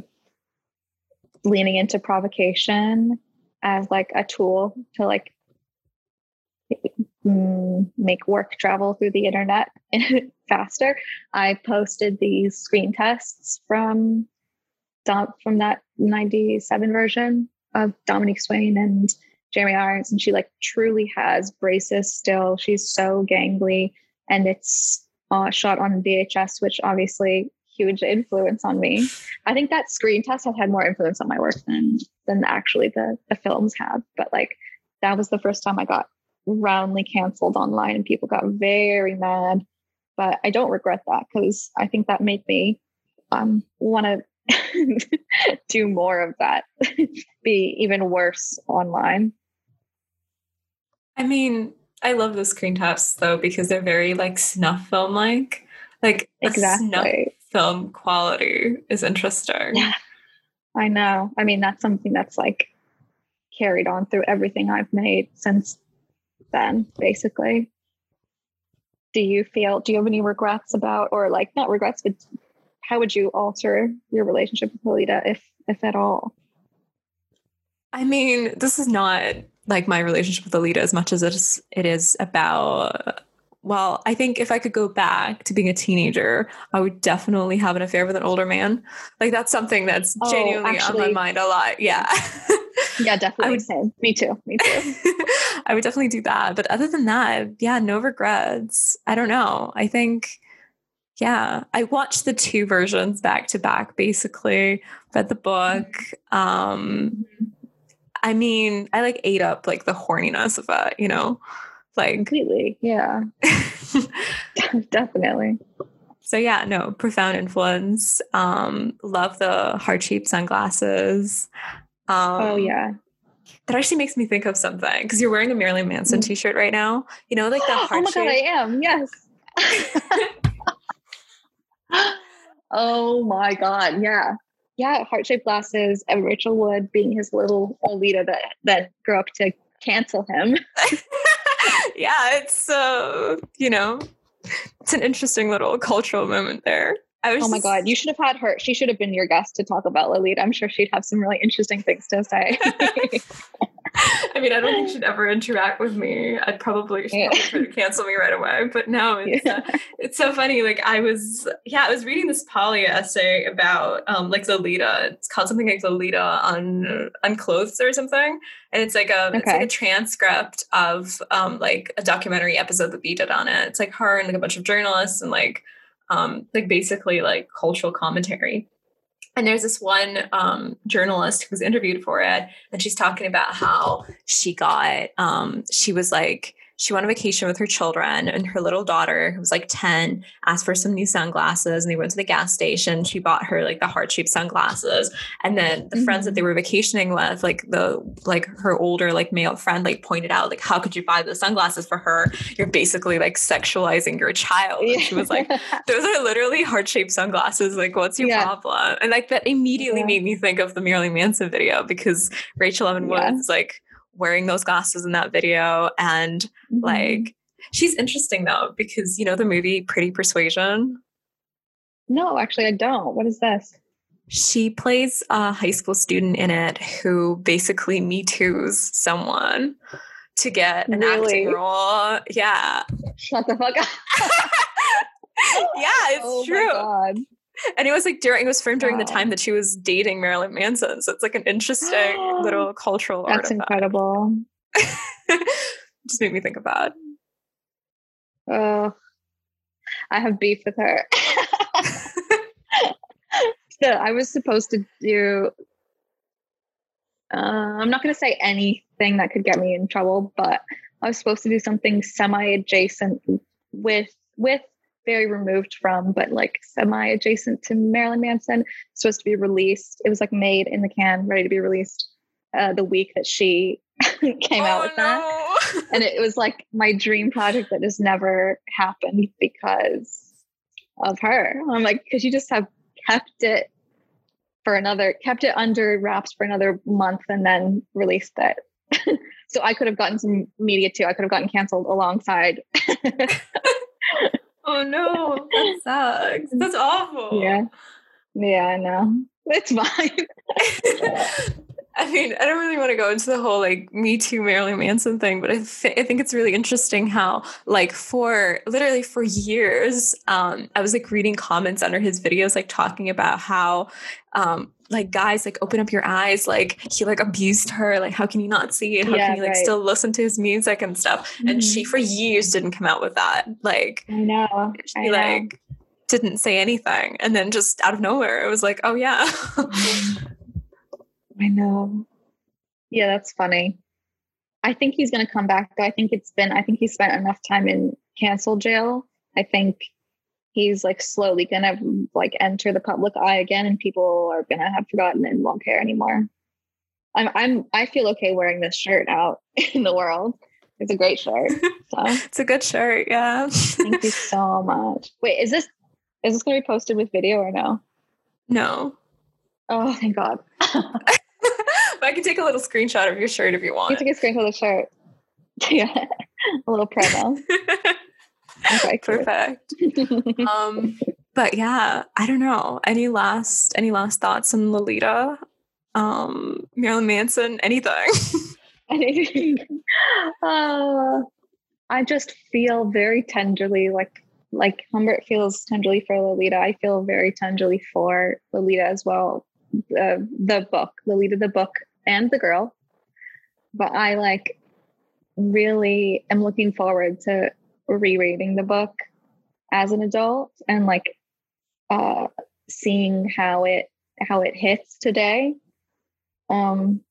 leaning into provocation as like a tool to like make work travel through the internet faster. I posted these screen tests from from that 97 version of Dominique Swain and Jeremy Irons, and she like truly has braces still. She's so gangly, and it's uh, shot on VHS, which obviously huge influence on me. I think that screen test has had more influence on my work than than actually the the films have. But like that was the first time I got roundly canceled online, and people got very mad. But I don't regret that because I think that made me um, want to do more of that, be even worse online. I mean, I love the screen tests though because they're very like snuff film like. Like exactly. snuff film quality is interesting. Yeah. I know. I mean, that's something that's like carried on through everything I've made since then, basically. Do you feel, do you have any regrets about, or like not regrets, but how would you alter your relationship with Lolita if, if at all? I mean, this is not like my relationship with Alita as much as it is, it is about well, I think if I could go back to being a teenager, I would definitely have an affair with an older man. Like that's something that's oh, genuinely actually, on my mind a lot. Yeah. yeah, definitely. I Would, Same. Me too. Me too. I would definitely do that. But other than that, yeah, no regrets. I don't know. I think, yeah, I watched the two versions back to back, basically, read the book. Um, mm-hmm. I mean, I like ate up like the horniness of it, you know? Like completely. Yeah. Definitely. So yeah, no, profound influence. Um, love the heart shaped sunglasses. Um, oh yeah. That actually makes me think of something because you're wearing a Marilyn Manson mm. t-shirt right now. You know, like the heart. oh my god, I am. Yes. oh my god, yeah yeah, heart shaped glasses, and Rachel Wood being his little Lolita that that grew up to cancel him. yeah, it's uh, you know, it's an interesting little cultural moment there. oh my just... god, you should have had her. She should have been your guest to talk about Lolita. I'm sure she'd have some really interesting things to say. I mean, I don't think she'd ever interact with me. I'd probably, she'd probably try to cancel me right away. But no, it's yeah. uh, it's so funny. Like I was, yeah, I was reading this Polly essay about um like Lolita. It's called something like Lolita on on clothes or something, and it's like a okay. it's like a transcript of um like a documentary episode that we did on it. It's like her and like a bunch of journalists and like um like basically like cultural commentary. And there's this one um, journalist who was interviewed for it, and she's talking about how she got, um, she was like, she went on vacation with her children and her little daughter, who was like 10, asked for some new sunglasses and they went to the gas station. She bought her like the heart-shaped sunglasses. And then the mm-hmm. friends that they mm-hmm. were vacationing with, like the like her older like male friend, like pointed out, like, how could you buy the sunglasses for her? You're basically like sexualizing your child. Yeah. she was like, those are literally heart-shaped sunglasses. Like, what's your yeah. problem? And like that immediately yeah. made me think of the Marilyn Manson video because Rachel Evan Woods like wearing those glasses in that video and mm-hmm. like she's interesting though because you know the movie Pretty Persuasion. No, actually, I don't. What is this? She plays a high school student in it who basically me too's someone to get an really? acting role. Yeah. Shut the fuck up. yeah, it's oh true and it was like during it was filmed during wow. the time that she was dating Marilyn Manson. So it's like an interesting little cultural That's artifact. incredible. Just made me think about. Oh, I have beef with her. so I was supposed to do. Uh, I'm not going to say anything that could get me in trouble, but I was supposed to do something semi-adjacent with with very removed from, but like semi adjacent to Marilyn Manson, supposed to be released. It was like made in the can, ready to be released uh, the week that she came oh, out with no. that. And it was like my dream project that just never happened because of her. I'm like, because you just have kept it for another, kept it under wraps for another month and then released it. so I could have gotten some media too. I could have gotten canceled alongside Oh no, that sucks. Mm. That's awful. Yeah. Yeah, I know. It's fine. I mean, I don't really want to go into the whole like Me Too Marilyn Manson thing, but I, th- I think it's really interesting how, like, for literally for years, um, I was like reading comments under his videos, like talking about how um, like guys like open up your eyes like he like abused her like how can you not see it how yeah, can you like right. still listen to his music and stuff mm-hmm. and she mm-hmm. for years didn't come out with that like i know she I like know. didn't say anything and then just out of nowhere it was like oh yeah i know. Yeah that's funny. I think he's going to come back i think it's been i think he spent enough time in cancel jail. I think he's like slowly gonna like enter the public eye again and people are gonna have forgotten and won't care anymore. I'm i'm i feel okay wearing this shirt out in the world. It's a great shirt so. it's a good shirt yeah. Thank you so much. Wait is this is this gonna be posted with video or no? No. Oh thank god i can take a little screenshot of your shirt if you want you take a screenshot of the shirt yeah a little promo Okay, perfect. um, but yeah, I don't know. Any last any last thoughts on Lolita? Um, Marilyn Manson, anything? anything. Uh, I just feel very tenderly like like Humbert feels tenderly for Lolita. I feel very tenderly for Lolita as well. The the book, Lolita the book and the girl. But I like really am looking forward to rereading the book as an adult and like uh, seeing how it how it hits today. Um,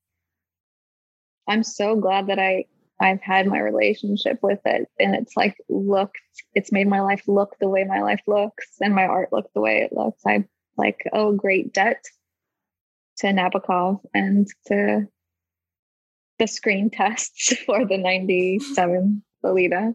I'm so glad that I I've had my relationship with it, and it's like looked. It's made my life look the way my life looks, and my art look the way it looks. I like oh great debt to Nabokov and to the screen tests for the 97 Lolita.